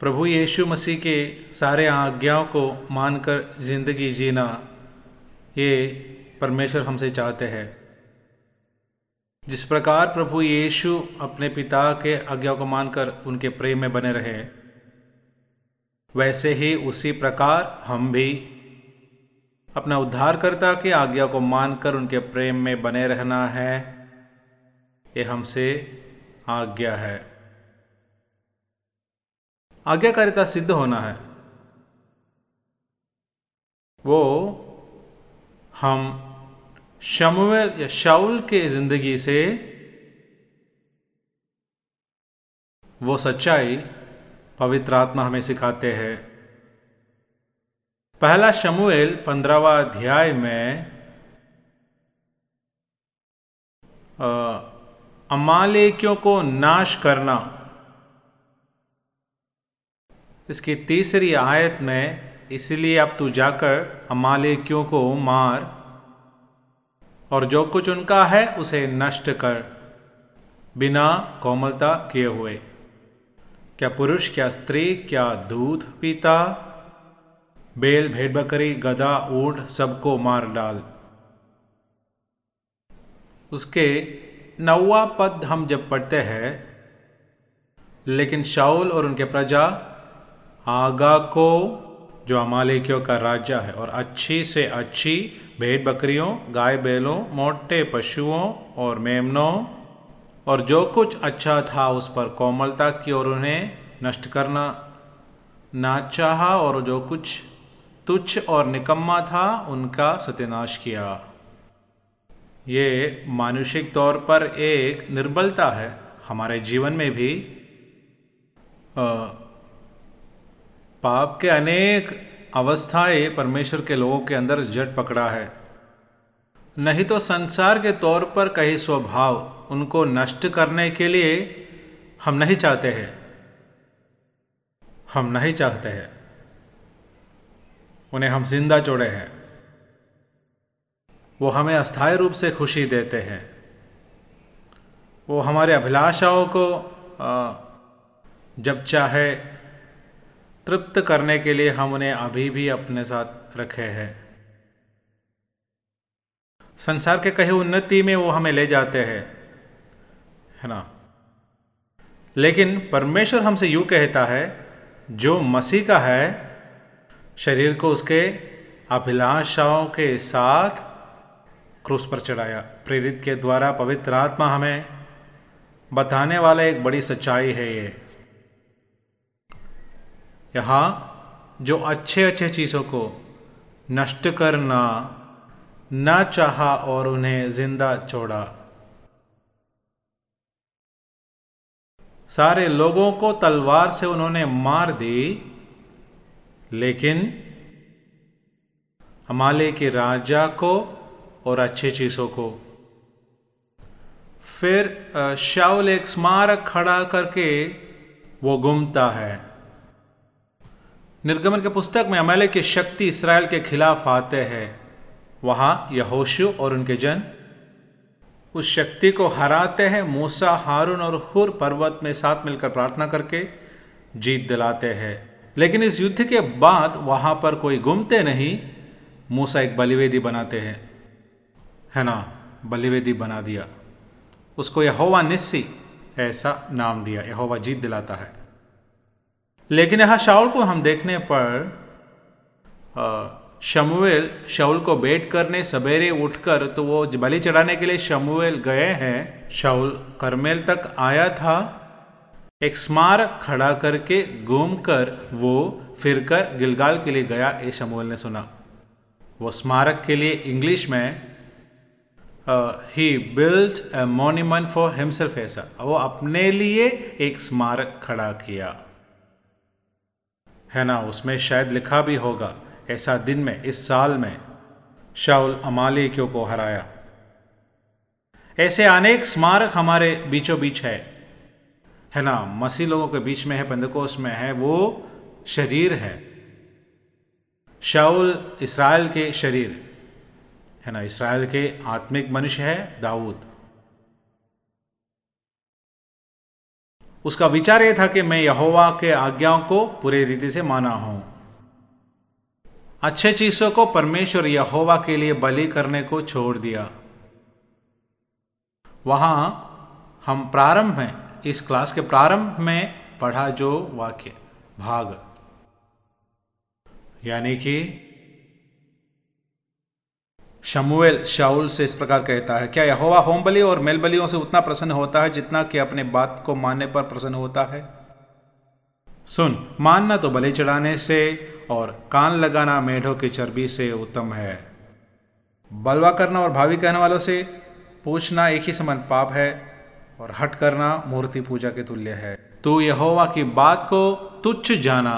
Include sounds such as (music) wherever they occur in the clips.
प्रभु यीशु मसीह के सारे आज्ञाओं को मानकर ज़िंदगी जीना, ये परमेश्वर हमसे चाहते हैं। जिस प्रकार प्रभु यीशु अपने पिता के आज्ञा को मानकर उनके प्रेम में बने रहे, वैसे ही उसी प्रकार हम भी अपना उद्धारकर्ता की आज्ञा को मानकर उनके प्रेम में बने रहना है, ये हमसे आज्ञा है। आज्ञाकारिता सिद्ध होना है। वो हम शमुएल या शाउल के ज़िंदगी से वो सच्चाई पवित्र आत्मा हमें सिखाते हैं। पहला शमुएल पंद्रहवा अध्याय में अमालेकियों को नाश करना। इसकी तीसरी आयत में, इसलिए अब तू जाकर अमालेकियों को मार और जो कुछ उनका है उसे नष्ट कर, बिना कोमलता किए हुए। क्या पुरुष, क्या स्त्री, क्या दूध पीता? बेल भेड़ बकरी गधा, ऊँट सबको मार डाल। उसके नौवा पद हम जब पढ़ते हैं, लेकिन शाउल और उनके प्रजा आगा को जो अमालिकियों का राज्य है और अच्छी से अच्छी भेड़ बकरियों गाय बैलों मोटे पशुओं और मेमनों और जो कुछ अच्छा था उस पर कोमलता की और उन्हें नष्ट करना। ना चाहा और जो कुछ तुच्छ और निकम्मा था उनका सत्यानाश किया। ये मानुषिक तौर पर एक निर्बलता है हमारे जीवन में भी। आ, पाप के अनेक अवस्थाएँ परमेश्वर के लोगों के अंदर जट पकड़ा है। नहीं तो संसार के तौर पर कई स्वभाव उनको नष्ट करने के लिए हम नहीं चाहते हैं। हम नहीं चाहते हैं। उन्हें हम ज़िंदा जोड़े हैं। वो हमें अस्थायी रूप से खुशी देते हैं। वो हमारे अभिलाषाओं को जब चाहे तृप्त करने के लिए हम उन्हें अभी भी अपने साथ रखे हैं। संसार के कहीं उन्नति में वो हमें ले जाते हैं, है ना? लेकिन परमेश्वर हमसे यूँ कहता है, जो मसीह का है, शरीर को उसके अभिलाषाओं के साथ क्रूस पर चढ़ाया, प्रेरित के द्वारा पवित्र आत्मा हमें बताने वाला एक बड़ी सच्चाई है ये। यहाँ जो अच्छे अच्छे चीज़ों को नष्ट करना, ना चाहा और उन्हें ज़िंदा छोड़ा। सारे लोगों को तलवार से उन्होंने मार दी, लेकिन हमाले के राजा को और अच्छी चीज़ों को। फिर शाउल एक स्मारक खड़ा करके वो घूमता है। निर्गमन के पुस्तक में अमैले की शक्ति इसराइल के खिलाफ आते हैं। वहाँ यहोशु और उनके जन उस शक्ति को हराते हैं। मूसा, हारून और हुर पर्वत में साथ मिलकर प्रार्थना करके जीत दिलाते हैं। लेकिन इस युद्ध के बाद वहाँ पर कोई घूमते नहीं। मूसा एक बलिवेदी बनाते हैं। है ना? बलिवेदी बना दिया। उसको यहोवा निस्सी, ऐसा नाम दिया। यहोवा जीत दिलाता है। लेकिन यहाँ शाउल को हम देखने पर शमुएल शाउल को बैठ करने सवेरे उठकर तो वो बलि चढ़ाने के लिए शमुएल गए हैं। शाउल करमेल तक आया था। एक स्मारक खड़ा करके घूम कर वो फिरकर गिलगाल के लिए गया, ये शमुएल ने सुना। वो स्मारक के लिए इंग्लिश में ही build a monument for himself ऐसा। वो अपने लिए एक स्मारक खड़ा किया। है ना, उसमें शायद लिखा भी होगा, ऐसा दिन में, इस साल में, शाउल अमालिकियों को हराया। ऐसे अनेक स्मारक हमारे बीचों बीच है। है ना, मसीह लोगों के बीच में है पंदकोस में है, वो शरीर है। शाउल इसराइल के शरीर। है ना, इसराइल के आत्मिक मनुष्य है, दाऊद। उसका विचार यह था कि मैं यहोवा के आज्ञाओं को पूरी रीति से माना हूँ। अच्छे चीज़ों को परमेश्वर यहोवा के लिए बलि करने को छोड़ दिया। वहाँ हम प्रारंभ में, इस क्लास के प्रारंभ में पढ़ा जो वाक्य, भाग। यानी कि शमुएल शाउल से इस प्रकार कहता है, क्या यहोवा होम बलि और मेल बलियों से उतना प्रसन्न होता है जितना कि अपने बात को मानने पर प्रसन्न होता है? सुन मानना तो बलि चढ़ाने से और कान लगाना मेढों की चर्बी से उत्तम है। बलवा करना और भावी कहने वालों से पूछना एक ही समान पाप है और हट करना मूर्ति पूजा के तुल्य है। तू यहोवा की बात को तुच्छ जाना,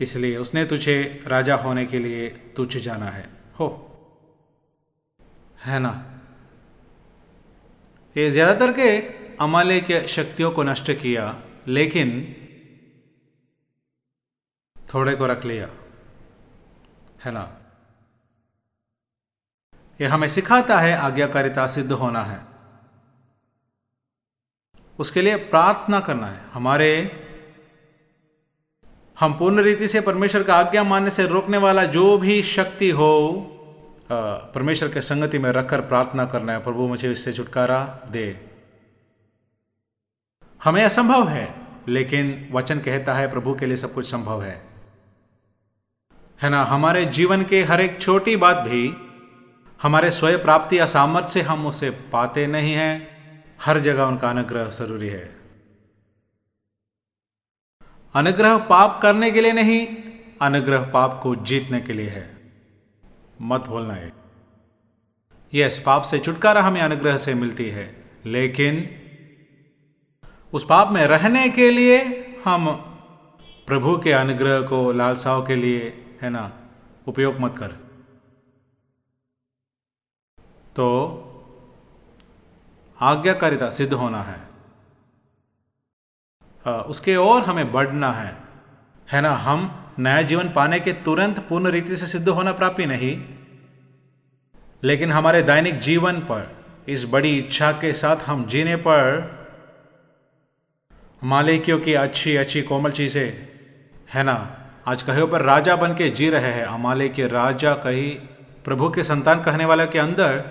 इसलिए उसने तुझे राजा होने के लिए तुच्छ जाना है। हो। है ना? ये ज़्यादातर के अमाले के शक्तियों को नष्ट किया, लेकिन थोड़े को रख लिया, है ना? यह हमें सिखाता है आज्ञाकारिता सिद्ध होना है। उसके लिए प्रार्थना करना है। हमारे, हम पूर्ण रीति से परमेश्वर का आज्ञा मानने से रोकने वाला जो भी शक्ति हो परमेश्वर के संगति में रखकर प्रार्थना करना है, प्रभु मुझे इससे छुटकारा दे। हमें असंभव है, लेकिन वचन कहता है प्रभु के लिए सब कुछ संभव है। है ना? हमारे जीवन के हर एक छोटी बात भी, हमारे स्वयं प्राप्ति या सामर्थ्य से हम उसे पाते नहीं हैं, हर जगह उनका अनुग्रह ज़रूरी है। अनुग्रह पाप करने के लिए नहीं, अनुग्रह पाप को जीतने के लिए है। मत भूलना है यस, पाप से छुटकारा हमें अनुग्रह से मिलती है, लेकिन उस पाप में रहने के लिए हम प्रभु के अनुग्रह को, लालसाओं के लिए, है ना, उपयोग मत कर। तो आज्ञाकारिता सिद्ध होना है। उसके और हमें बढ़ना है। है ना, हम नया जीवन पाने के तुरंत पूर्ण रीति से सिद्ध होना प्राप्ति नहीं। लेकिन हमारे दैनिक जीवन पर, इस बड़ी इच्छा के साथ हम जीने पर, मालिकियों की अच्छी अच्छी, कोमल चीज़ें, है ना? आज कहे पर राजा बन के जी रहे हैं। अमाले के राजा कही प्रभु के संतान कहने वाले के अंदर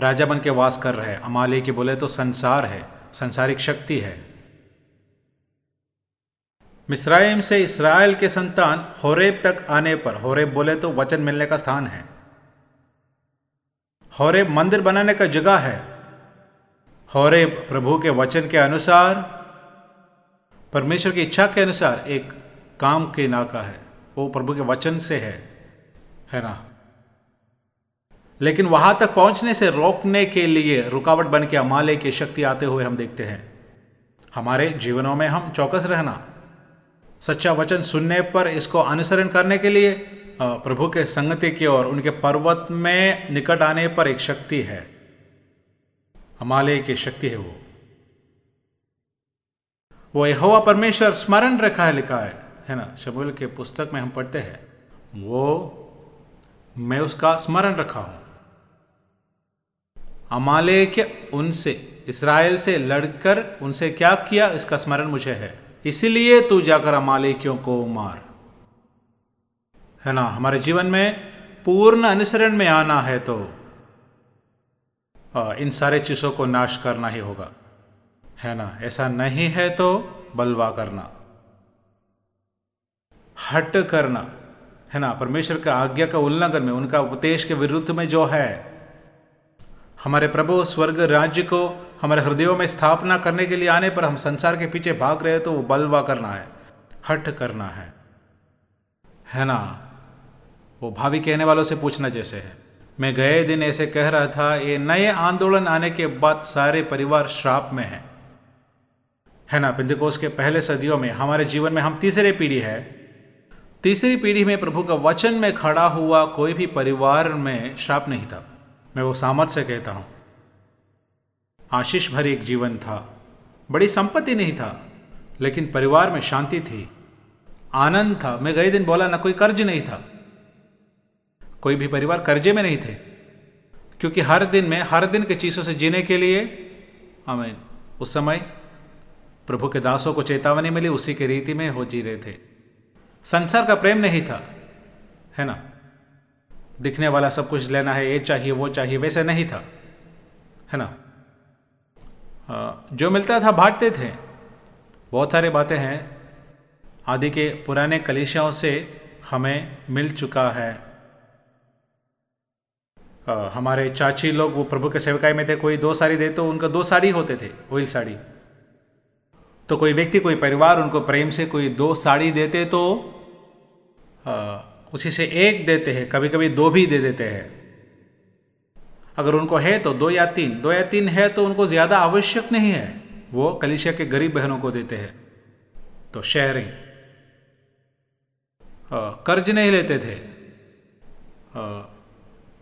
राजा बन के वास कर रहे हैं। अमाले के बोले तो संसार है, संसारिक शक्ति है। मिस्राइम से इसराइल के संतान होरेब तक आने पर, होरेब बोले तो वचन मिलने का स्थान है। होरेब मंदिर बनाने का जगह है। होरेब प्रभु के वचन के अनुसार, परमेश्वर की इच्छा के अनुसार एक काम के नाका है। वो प्रभु के वचन से है है ना? लेकिन वहाँ तक पहुँचने से रोकने के लिए रुकावट बन के अमाले की शक्ति आते हुए हम देखते हैं। हमारे जीवनों में हम चौकस रहना, सच्चा वचन सुनने पर इसको अनुसरण करने के लिए प्रभु के संगति की ओर, उनके पर्वत में निकट आने पर एक शक्ति है। हमालय की शक्ति है वो। वो यहोवा परमेश्वर स्मरण रखा है, लिखा है है ना? शबुल के पुस्तक में हम पढ़ते हैं, वो, मैं उसका स्मरण रखा हूँ। अमाले के उनसे इसराइल से लड़कर उनसे क्या किया, इसका स्मरण मुझे है। इसलिए तू जाकर अमालिकियों को मार? है ना? हमारे जीवन में पूर्ण अनुसरण में आना है तो इन सारे चीज़ों को नाश करना ही होगा। है ना? ऐसा नहीं है तो बलवा करना। हट करना। है ना? परमेश्वर का आज्ञा का उल्लंघन में उनका उपदेश के विरुद्ध में जो है, हमारे प्रभु स्वर्ग राज्य को हमारे हृदयों में स्थापना करने के लिए आने पर हम संसार के पीछे भाग रहे तो वो बलवा करना है। हट करना है। है ना? वो भावी कहने वालों से पूछना जैसे है। मैं गए दिन ऐसे कह रहा था, ये नए आंदोलन आने के बाद सारे परिवार श्राप में है। है ना, पिंदकोस के पहले सदियों में हमारे जीवन में हम तीसरे पीढ़ी है। तीसरी पीढ़ी में प्रभु का वचन में खड़ा हुआ कोई भी परिवार में श्राप नहीं था। मैं वो सामत से कहता हूँ। आशीष भर एक जीवन था। बड़ी संपत्ति नहीं था, लेकिन परिवार में शांति थी। आनंद था। मैं गए दिन बोला, ना, कोई कर्ज नहीं था। कोई भी परिवार कर्जे में नहीं थे। क्योंकि हर दिन में, हर दिन के चीज़ों से जीने के लिए हमें उस समय प्रभु के दासों को चेतावनी मिली, उसी की रीति में हो जी रहे थे। संसार का प्रेम नहीं था, है ना? दिखने वाला सब कुछ लेना है, ये चाहिए, वो चाहिए, वैसे नहीं था, है ना? जो मिलता था, बांटते थे। बहुत सारी बातें हैं। आदि के पुराने कलिशाओं से हमें मिल चुका है। हमारे चाची लोग वो प्रभु के सेवकाई में थे कोई दो साड़ी दे तो उनका दो साड़ी होते थे ऑयल साड़ी। तो कोई व्यक्ति कोई परिवार उनको प्रेम से कोई दो साड़ी देते तो उसी से एक देते हैं कभी कभी दो भी दे देते हैं। अगर उनको है तो दो या तीन दो या तीन है तो उनको ज़्यादा आवश्यक नहीं है। वो कलिशिया के गरीब बहनों को देते हैं। तो शेयरिंग कर्ज नहीं लेते थे। आ,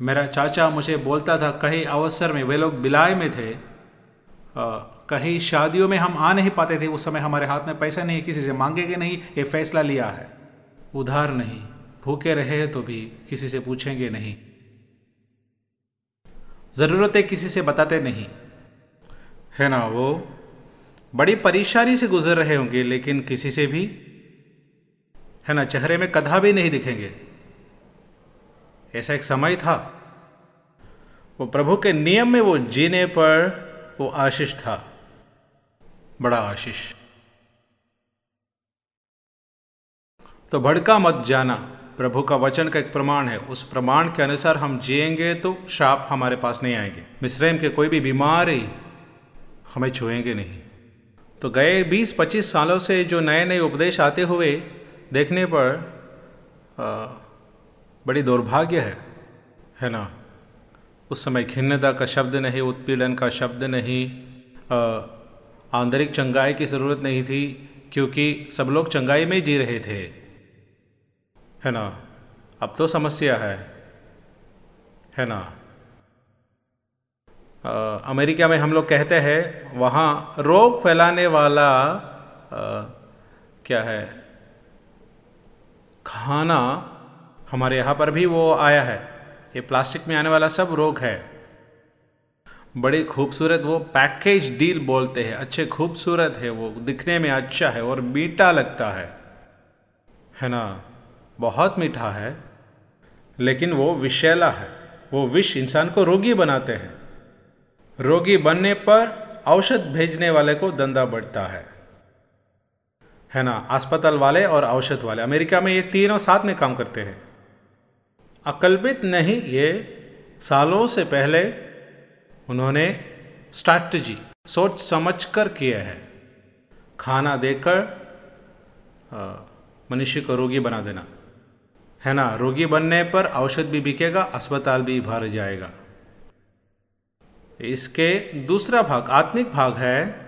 मेरा चाचा मुझे बोलता था, कहीं अवसर में वे लोग बिलाय में थे। कहीं शादियों में हम आ नहीं पाते थे। उस समय हमारे हाथ में पैसा नहीं किसी से मांगेंगे नहीं। ये फैसला लिया है। उधार नहीं। भूखे रहे तो भी किसी से पूछेंगे नहीं। ज़रूरतें किसी से बताते नहीं। है ना वो? बड़ी परेशानी से गुजर रहे होंगे, लेकिन किसी से भी। है ना, चेहरे में कदा भी नहीं दिखेंगे। ऐसा एक समय था। वो प्रभु के नियम में वो जीने पर वो आशीष था। बड़ा आशीष। तो भड़का मत जाना। प्रभु का वचन का एक प्रमाण है। उस प्रमाण के अनुसार हम जिएँगे तो शाप हमारे पास नहीं आएँगे। मिश्रम के कोई भी बीमारी हमें छुएँगे नहीं। तो गए 20-25 सालों से जो नए नए उपदेश आते हुए देखने पर आ, बड़ी दुर्भाग्य है। है ना? उस समय खिन्नता का शब्द नहीं उत्पीड़न का शब्द नहीं आंतरिक चंगाई की ज़रूरत नहीं थी क्योंकि सब लोग चंगाई में जी रहे थे। है ना? अब तो समस्या है। है ना? आ, अमेरिका में हम लोग कहते हैं वहाँ रोग फैलाने वाला आ, क्या है? खाना हमारे यहाँ पर भी वो आया है। ये प्लास्टिक में आने वाला सब रोग है। बड़ी खूबसूरत वो पैकेज डील बोलते हैं। अच्छे खूबसूरत है वो। दिखने में अच्छा है और मीठा लगता है। है ना? बहुत मीठा है। लेकिन वो विषैला है। वो विष इंसान को रोगी बनाते हैं। रोगी बनने पर औषध भेजने वाले को धंधा बढ़ता है। है ना? अस्पताल वाले और औषध वाले। अमेरिका में ये तीनों साथ में काम करते हैं। अकल्पित नहीं, ये सालों से पहले उन्होंने स्ट्रैटी सोच समझ कर किए है। खाना देकर मनुष्य को रोगी बना देना। है ना? रोगी बनने पर औषध भी बिकेगा, अस्पताल भी भर जाएगा। इसके दूसरा भाग, आत्मिक भाग है,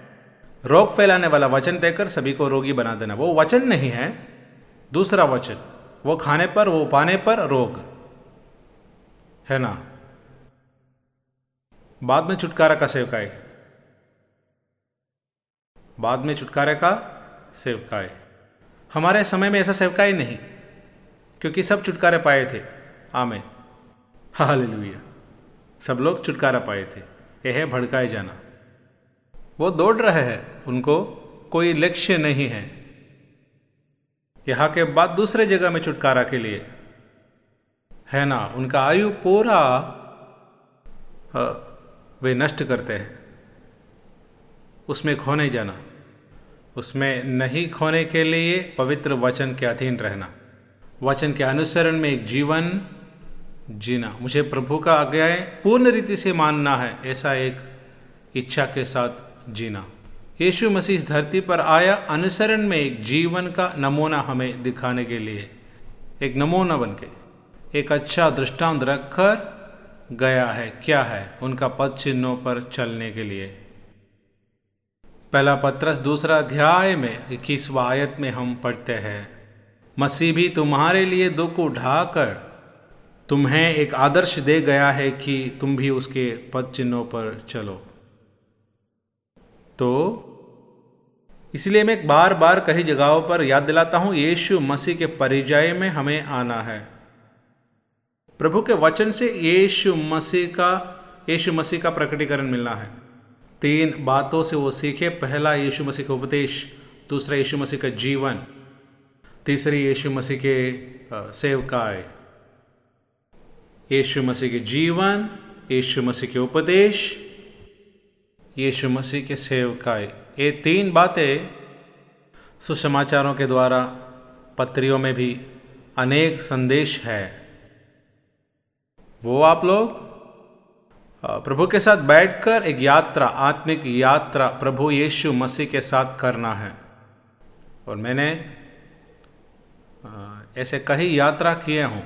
रोग फैलाने वाला वचन देकर सभी को रोगी बना देना। वो वचन नहीं है, दूसरा वचन। वो खाने पर, वो पाने पर रोग। है ना? बाद में छुटकारा का सेवकाय बाद में छुटकारे का सेवकाय हमारे समय में ऐसा सेवकाई नहीं, क्योंकि सब छुटकारे पाए थे। आमे हालेलुया। सब लोग छुटकारा पाए थे। यह भड़काए जाना। वो दौड़ रहे हैं। उनको कोई लक्ष्य नहीं है। यहाँ के बाद दूसरे जगह में छुटकारा के लिए है ना? उनका आयु पूरा वे नष्ट करते हैं। उसमें खो नहीं जाना। उसमें नहीं खोने के लिए पवित्र वचन के अधीन रहना। वचन के अनुसरण में एक जीवन जीना। मुझे प्रभु का आज्ञाएँ पूर्ण रीति से मानना है, ऐसा एक इच्छा के साथ जीना। यीशु मसीह धरती पर आया, अनुसरण में एक जीवन का नमूना हमें दिखाने के लिए। एक नमूना बन के। एक अच्छा दृष्टांत रखकर गया है। क्या है? उनका पद चिन्हों पर चलने के लिए। पहला पत्रस दूसरा अध्याय में, इक्कीसवा आयत में हम पढ़ते हैं, मसीह भी तुम्हारे लिए दुख उठाकर तुम्हें एक आदर्श दे गया है कि तुम भी उसके पद चिन्हों पर चलो। तो इसलिए मैं बार बार कई जगहों पर याद दिलाता हूँ, यीशु मसीह के परिचय में हमें आना है। प्रभु के वचन से यीशु मसीह का, यीशु मसीह का प्रकटीकरण मिलना है। तीन बातों से वो सीखे। पहला, यीशु मसीह का उपदेश। दूसरा, यीशु मसीह का जीवन। तीसरी, यीशु मसीह के सेवकाय यीशु मसीह के जीवन, यीशु मसीह के उपदेश, यीशु मसीह के सेवकाय ये तीन बातें सुसमाचारों के द्वारा, पत्रियों में भी अनेक संदेश है। वो आप लोग? प्रभु के साथ बैठकर एक यात्रा, आत्मिक यात्रा प्रभु यीशु मसीह के साथ करना है। और मैंने ऐसे कई यात्रा किए हूँ।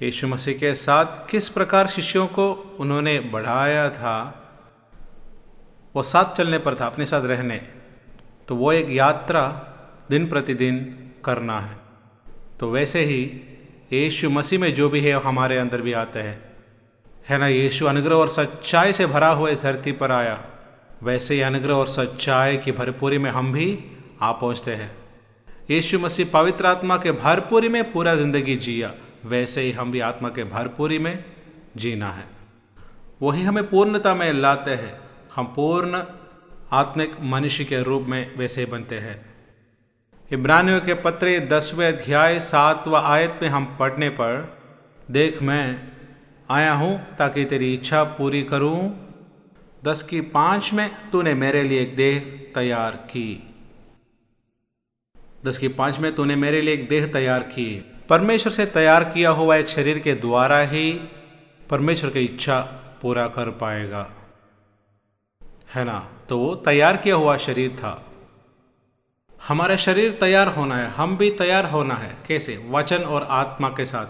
यीशु मसीह के साथ किस प्रकार शिष्यों को उन्होंने बढ़ाया था, वो साथ चलने पर था, अपने साथ रहने तो वो एक यात्रा दिन प्रतिदिन करना है। तो वैसे ही यीशु मसीह में जो भी है हमारे अंदर भी आता है। है ना, यीशु अनुग्रह और सच्चाई से भरा हुआ इस धरती पर आया। वैसे ही अनुग्रह और सच्चाई की भरपूरी में हम भी आ पहुँचते हैं। यीशु मसीह पवित्र आत्मा के भरपूरी में पूरा ज़िंदगी जिया। वैसे ही हम भी आत्मा के भरपूरी में जीना है। वही हमें पूर्णता में लाते हैं। हम पूर्ण आत्मिक मनुष्य के रूप में वैसे ही बनते हैं। इब्रानियों के पत्र दसवें अध्याय सातवा आयत में हम पढ़ने पर, देख मैं आया हूँ ताकि तेरी इच्छा पूरी करूँ। दस की पाँच में तूने मेरे लिए एक देह तैयार की। दस की पाँच में तूने मेरे लिए एक देह तैयार की। परमेश्वर से तैयार किया हुआ एक शरीर के द्वारा ही परमेश्वर की इच्छा पूरा कर पाएगा। है ना? तो वो तैयार किया हुआ शरीर था। हमारा शरीर तैयार होना है, हम भी तैयार होना है। कैसे? वचन और आत्मा के साथ।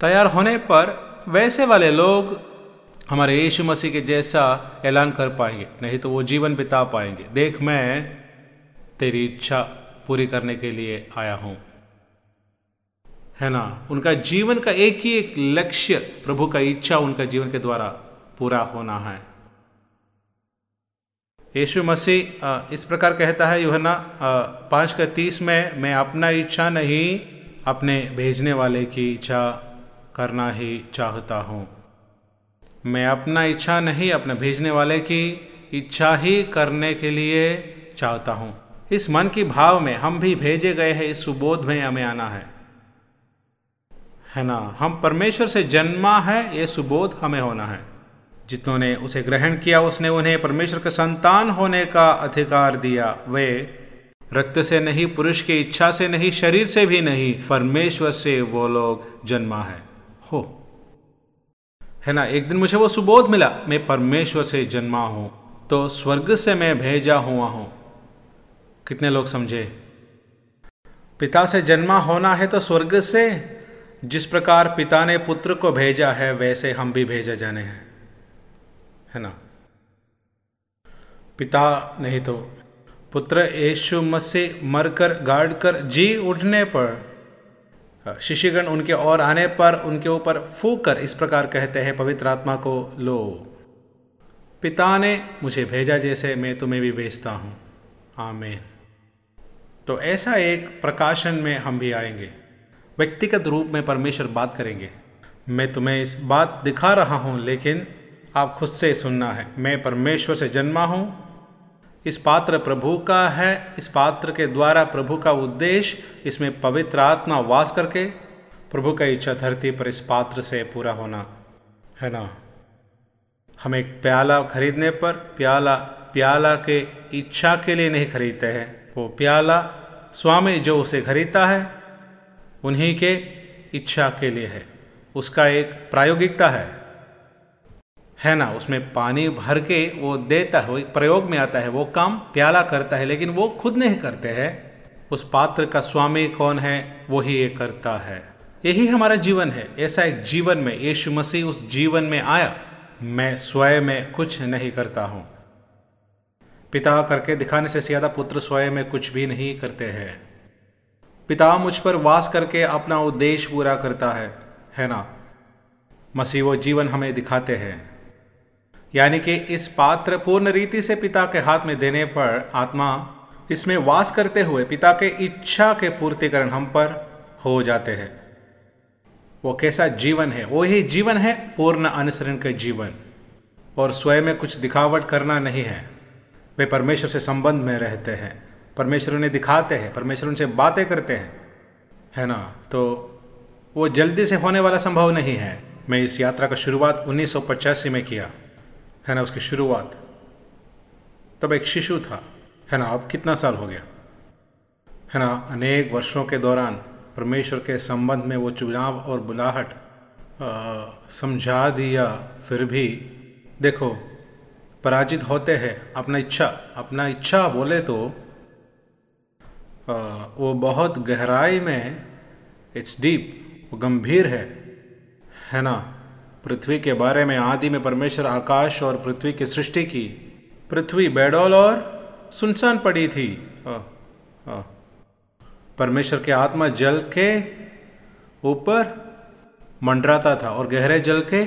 तैयार होने पर वैसे वाले लोग हमारे यीशु मसीह के जैसा ऐलान कर पाएँगे, नहीं तो वो जीवन बिता पाएँगे। देख, मैं तेरी इच्छा पूरी करने के लिए आया हूँ। है ना? उनका जीवन का एक ही एक लक्ष्य, प्रभु का इच्छा उनका जीवन के द्वारा पूरा होना है। यीशु मसीह इस प्रकार कहता है युहना पाँच का तीस में मैं अपना इच्छा नहीं अपने भेजने वाले की इच्छा करना ही चाहता हूँ। मैं अपना इच्छा नहीं अपने भेजने वाले की इच्छा ही करने के लिए चाहता हूँ। इस मन की भाव में हम भी भेजे गए हैं, इस सुबोध में हमें आना है। है ना? हम परमेश्वर से जन्मा है, ये सुबोध हमें होना है। जितनों उसे ग्रहण किया, उसने उन्हें परमेश्वर के संतान होने का अधिकार दिया। वे रक्त से नहीं, पुरुष की इच्छा से नहीं, शरीर से भी नहीं, परमेश्वर से वो लोग जन्मा है। हो। है ना, एक दिन मुझे वो सुबोध मिला, मैं परमेश्वर से जन्मा हूँ तो स्वर्ग से मैं भेजा हुआ हूँ। कितने लोग समझे? पिता से जन्मा होना है तो स्वर्ग से, जिस प्रकार पिता ने पुत्र को भेजा है, वैसे हम भी भेजे जाने हैं। है ना? पिता नहीं तो पुत्र यीशु मसीह मरकर, गाड़कर, जी उठने पर शिष्यगण उनके और आने पर, उनके ऊपर फूक कर इस प्रकार कहते हैं पवित्र आत्मा को, लो। पिता ने मुझे भेजा जैसे मैं तुम्हें भी भेजता हूँ। आमेन। तो ऐसा एक प्रकाशन में हम भी आएँगे। व्यक्तिगत रूप में परमेश्वर बात करेंगे। मैं तुम्हें इस बात दिखा रहा हूँ, लेकिन आप खुद से सुनना है। मैं परमेश्वर से जन्मा हूँ। इस पात्र प्रभु का है। इस पात्र के द्वारा प्रभु का उद्देश्य इसमें पवित्र आत्मा वास करके प्रभु का इच्छा धरती पर इस पात्र से पूरा होना, है ना? हम एक प्याला खरीदने पर प्याला प्याला के इच्छा के लिए नहीं खरीदते हैं। वो प्याला स्वामी जो उसे खरीदता है, उन्हीं के इच्छा के लिए है। उसका एक प्रायोगिकता है। है ना, उसमें पानी भर के वो देता है प्रयोग में आता है, वो काम प्याला करता है, लेकिन वो खुद नहीं करते हैं। उस पात्र का स्वामी कौन है वो ही ये करता है। यही हमारा जीवन है, ऐसा एक जीवन में, यीशु मसीह उस जीवन में आया, मैं स्वयं में कुछ नहीं करता हूँ। पिता करके दिखाने से ज़्यादा पुत्र स्वयं में कुछ भी नहीं करते हैं। पिता मुझ पर वास करके अपना उद्देश्य पूरा करता है है ना? मसीह वो जीवन हमें दिखाते हैं। यानी कि इस पात्र पूर्ण रीति से पिता के हाथ में देने पर आत्मा इसमें वास करते हुए पिता के इच्छा के पूर्तिकरण हम पर हो जाते हैं। वो कैसा जीवन है? वो ही जीवन है पूर्ण अनुसरण के जीवन। और स्वयं में कुछ दिखावट करना नहीं है। वे परमेश्वर से संबंध में रहते हैं। परमेश्वर उन्हें दिखाते हैं। परमेश्वर उनसे बातें करते हैं। है ना? तो वो जल्दी से होने वाला संभव नहीं है। मैं इस यात्रा का शुरुआत उन्नीस सौ पचासी में किया। है ना उसकी शुरुआत। तब एक शिशु था। है ना अब कितना साल हो गया? है ना अनेक वर्षों के दौरान परमेश्वर के संबंध में वो चुनाव और बुलाहट समझा दिया फिर भी देखो पराजित होते हैं। अपना इच्छा अपना इच्छा बोले तो आ, वो बहुत गहराई में इट्स डीप वो गंभीर है। है ना पृथ्वी के बारे में आदि में परमेश्वर आकाश और पृथ्वी की सृष्टि की। पृथ्वी बेडोल और सुनसान पड़ी थी। परमेश्वर के आत्मा जल के ऊपर मंडराता था और गहरे जल के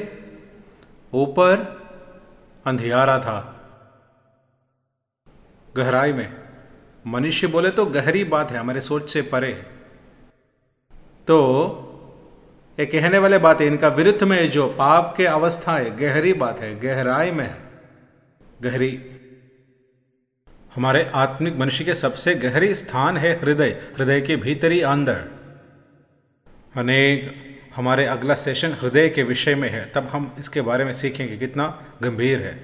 ऊपर अंधियारा था। गहराई में, मनुष्य बोले तो गहरी बात है, हमारे सोच से परे। तो ये कहने वाले बात है, इनका विरुद्ध में जो पाप के अवस्था है, गहरी बात है, गहराई में है। गहरी। हमारे आत्मिक मनुष्य के सबसे गहरी स्थान है हृदय हृदय के भीतरी अंदर अनेक हमारे अगला सेशन हृदय के विषय में है, तब हम इसके बारे में सीखेंगे कितना गंभीर है।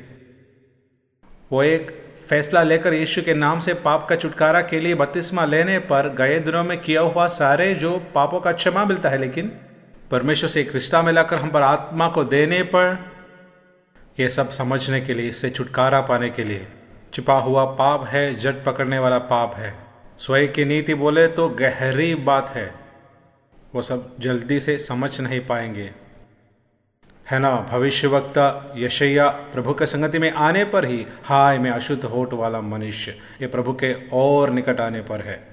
वो एक फैसला लेकर यीशु के नाम से पाप का छुटकारा के लिए बत्तीसवा लेने पर गए दिनों में किया हुआ सारे जो पापों का क्षमा मिलता है, लेकिन परमेश्वर से एक रिश्ता मिलाकर हम पर आत्मा को देने पर, यह सब समझने के लिए, इससे छुटकारा पाने के लिए, छिपा हुआ पाप है जट पकड़ने वाला पाप है। स्वयं की नीति बोले तो गहरी बात है। वो सब जल्दी से समझ नहीं पाएँगे। है ना भविष्य वक्ता यशैया प्रभु के संगति में आने पर ही हाय मैं अशुद्ध होठ वाला मनुष्य, ये प्रभु के और निकट आने पर है।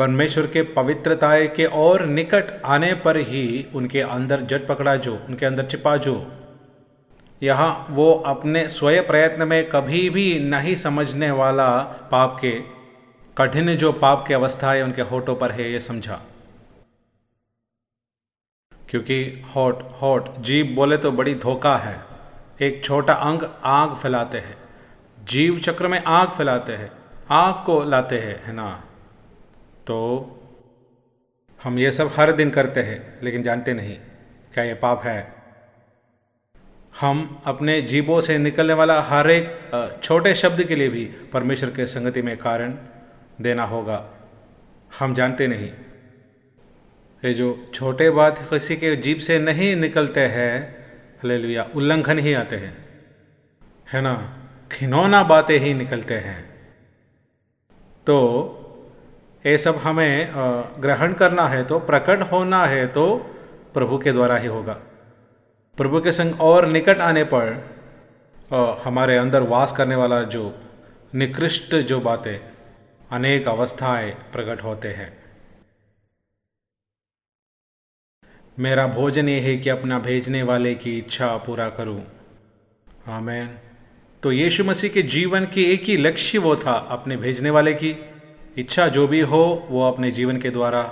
परमेश्वर के पवित्रताए के और निकट आने पर ही उनके अंदर जट पकड़ा जो, उनके अंदर छिपा जो। यहाँ वो अपने स्वयं प्रयत्न में कभी भी नहीं समझने वाला पाप के कठिन जो पाप की अवस्था है उनके होठों पर है, ये समझा। क्योंकि हॉट हॉट, जीव बोले तो बड़ी धोखा है। एक छोटा अंग आग फैलाते हैं। जीव चक्र में आग फैलाते हैं। आग को लाते हैं, है ना? तो हम ये सब हर दिन करते हैं, लेकिन जानते नहीं क्या ये पाप है। हम अपने जीवों से निकलने वाला हर एक छोटे शब्द के लिए भी परमेश्वर के संगति में कारण देना होगा। हम जानते नहीं। ये जो छोटे बात किसी के जीप से नहीं निकलते हैं हले उल्लंघन ही आते हैं। है ना? खिनौना बातें ही निकलते हैं। तो ये सब हमें ग्रहण करना है तो प्रकट होना है तो प्रभु के द्वारा ही होगा। प्रभु के संग और निकट आने पर हमारे अंदर वास करने वाला जो निकृष्ट जो बातें, अनेक अवस्थाएँ प्रकट होते हैं। मेरा भोजन ये है कि अपना भेजने वाले की इच्छा पूरा करूँ। आमेन। तो यीशु मसीह के जीवन की एक ही लक्ष्य वो था, अपने भेजने वाले की। इच्छा जो भी हो, वो अपने जीवन के द्वारा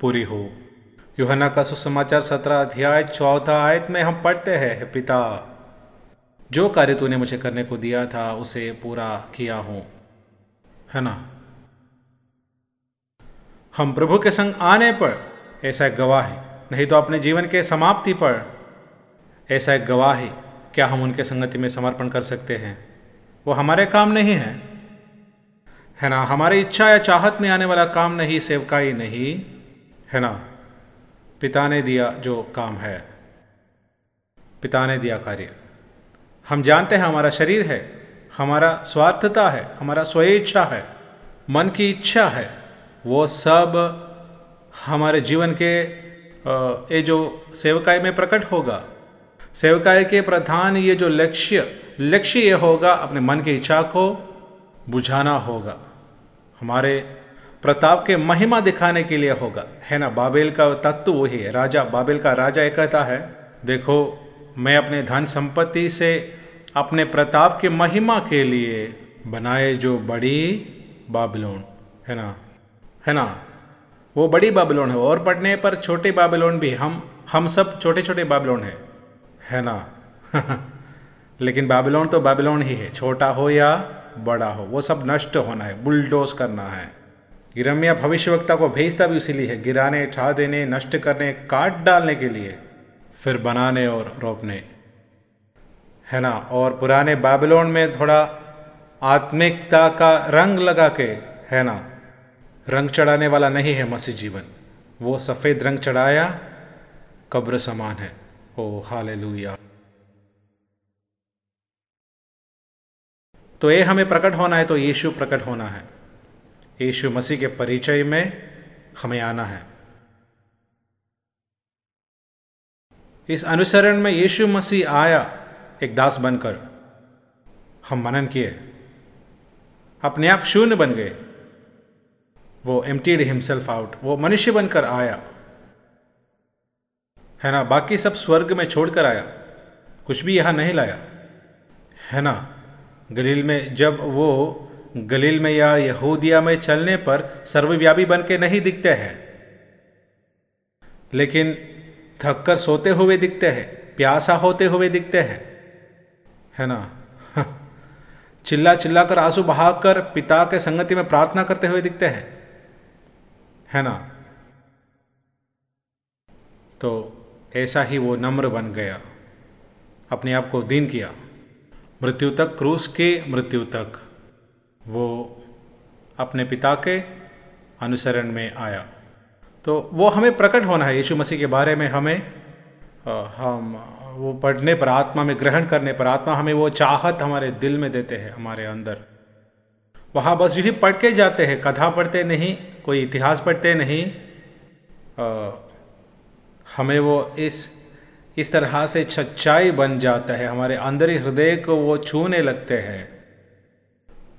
पूरी हो। युहना का सुसमाचार सत्रह अध्याय चौथा आयत में हम पढ़ते हैं पिता, जो कार्य तूने मुझे करने को दिया था, उसे पूरा किया हूँ। है ना? हम प्रभु के संग आने पर ऐसा एक गवाह है नहीं तो अपने जीवन के समाप्ति पर ऐसा एक गवाह है क्या हम उनके संगति में समर्पण कर सकते हैं? वो हमारे काम नहीं है। है ना? हमारी इच्छा या चाहत में आने वाला काम नहीं, सेवकाई नहीं, है ना? पिता ने दिया जो काम है। पिता ने दिया कार्य। हम जानते हैं हमारा शरीर है, हमारा स्वार्थता है, हमारा स्वय इच्छा है, मन की इच्छा है, वो सब हमारे जीवन के ये जो सेवकाय में प्रकट होगा सेवकाय के प्रधान ये जो लक्ष्य लक्ष्य ये होगा अपने मन की इच्छा को बुझाना होगा। हमारे प्रताप के महिमा दिखाने के लिए होगा। है ना? बाबेल का तत्व वही है। राजा, बाबेल का राजा एक कहता है, देखो, मैं अपने धन संपत्ति से अपने प्रताप के महिमा के लिए बनाए जो बड़ी बाबिलोन, है ना? है ना? वो बड़ी बाबिलोन है। और पढ़ने पर छोटे बाबलोन भी। हम हम सब छोटे छोटे बाबलोन है। है ना? (laughs) लेकिन बाबलोन तो बाबलोन ही है। छोटा हो या बड़ा हो, वो सब नष्ट होना है, बुलडोज करना है। गिरमिया भविष्यवक्ता को भेजता भी इसीलिए है, गिराने ठा देने, नष्ट करने, काट डालने के लिए, फिर बनाने और रोपने। है ना? और पुराने बाबिलोन में थोड़ा आत्मिकता का रंग लगा के, है ना? रंग चढ़ाने वाला नहीं है मसीह जीवन। वो सफ़ेद रंग चढ़ाया, कब्र समान है। ओ हाले तो ये हमें प्रकट होना है तो यीशु प्रकट होना है। यीशु मसीह के परिचय में हमें आना है। इस अनुसरण में यीशु मसीह आया, एक दास बनकर। हम मनन किए। अपने आप शून्य बन गए। वो एम्प्टीड हिमसेल्फ आउट वो मनुष्य बनकर आया। है ना? बाकी सब स्वर्ग में छोड़कर आया। कुछ भी यहाँ नहीं लाया। है ना? गलील में, जब वो गलील में या यहूदिया में चलने पर सर्वव्यापी बन के नहीं दिखते हैं, लेकिन थककर सोते हुए दिखते हैं, प्यासा होते हुए दिखते हैं, है ना? (laughs) चिल्ला चिल्ला कर आँसू बहाकर, पिता के संगति में प्रार्थना करते हुए दिखते हैं, है ना? तो ऐसा ही वो नम्र बन गया, अपने आप को दीन किया। मृत्यु तक क्रूस के मृत्यु तक वो अपने पिता के अनुसरण में आया। तो वो हमें प्रकट होना है यीशु मसीह के बारे में हमें हम वो पढ़ने पर आत्मा में ग्रहण करने पर आत्मा हमें वो चाहत हमारे दिल में देते हैं हमारे अंदर। वहाँ बस यही पढ़ के जाते हैं कथा पढ़ते नहीं कोई इतिहास पढ़ते नहीं आ, हमें वो इस इस तरह से सच्चाई बन जाता है। हमारे अंदर हृदय को वो छूने लगते हैं।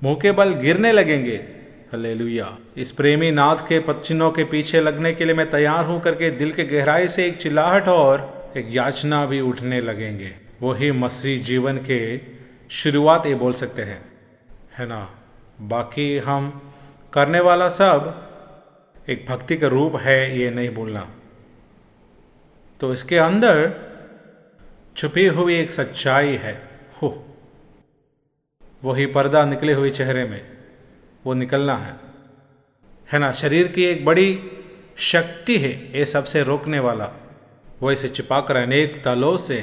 मुँह के बल गिरने लगेंगे। हलेलुया। इस प्रेमी नाथ के पच्चिनों के पीछे लगने के लिए मैं तैयार हूँ करके दिल के गहराई से एक चिल्लाहट और एक याचना भी उठने लगेंगे। वही मसीह जीवन के शुरुआत ये बोल सकते हैं। है ना? बाकी हम करने वाला सब एक भक्ति का रूप है ये नहीं बोलना। तो इसके अंदर छुपी हुई एक सच्चाई है। हो। वही पर्दा निकले हुए चेहरे में। वो निकलना है। है ना? शरीर की एक बड़ी शक्ति है ये सबसे रोकने वाला। वो इसे छिपाकर अनेक तलों से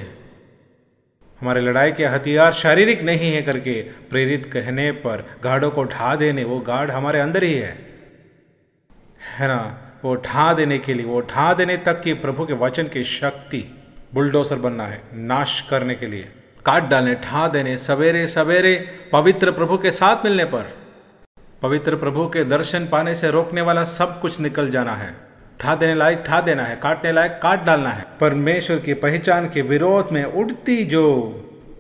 हमारे लड़ाई के हथियार शारीरिक नहीं है करके प्रेरित कहने पर गाढ़ों को ढा देने, वो गाढ़ हमारे अंदर ही है। है ना? वो ढा देने के लिए, वो ढा देने तक की प्रभु के वचन की शक्ति। बुलडोसर बनना है, नाश करने के लिए। काट डालने ढा देने, सवेरे सवेरे पवित्र प्रभु के साथ मिलने पर। पवित्र प्रभु के दर्शन पाने से रोकने वाला सब कुछ निकल जाना है। ठा देने लायक, ठा देना है, काटने लायक, काट डालना है। परमेश्वर की पहचान के विरोध में उड़ती जो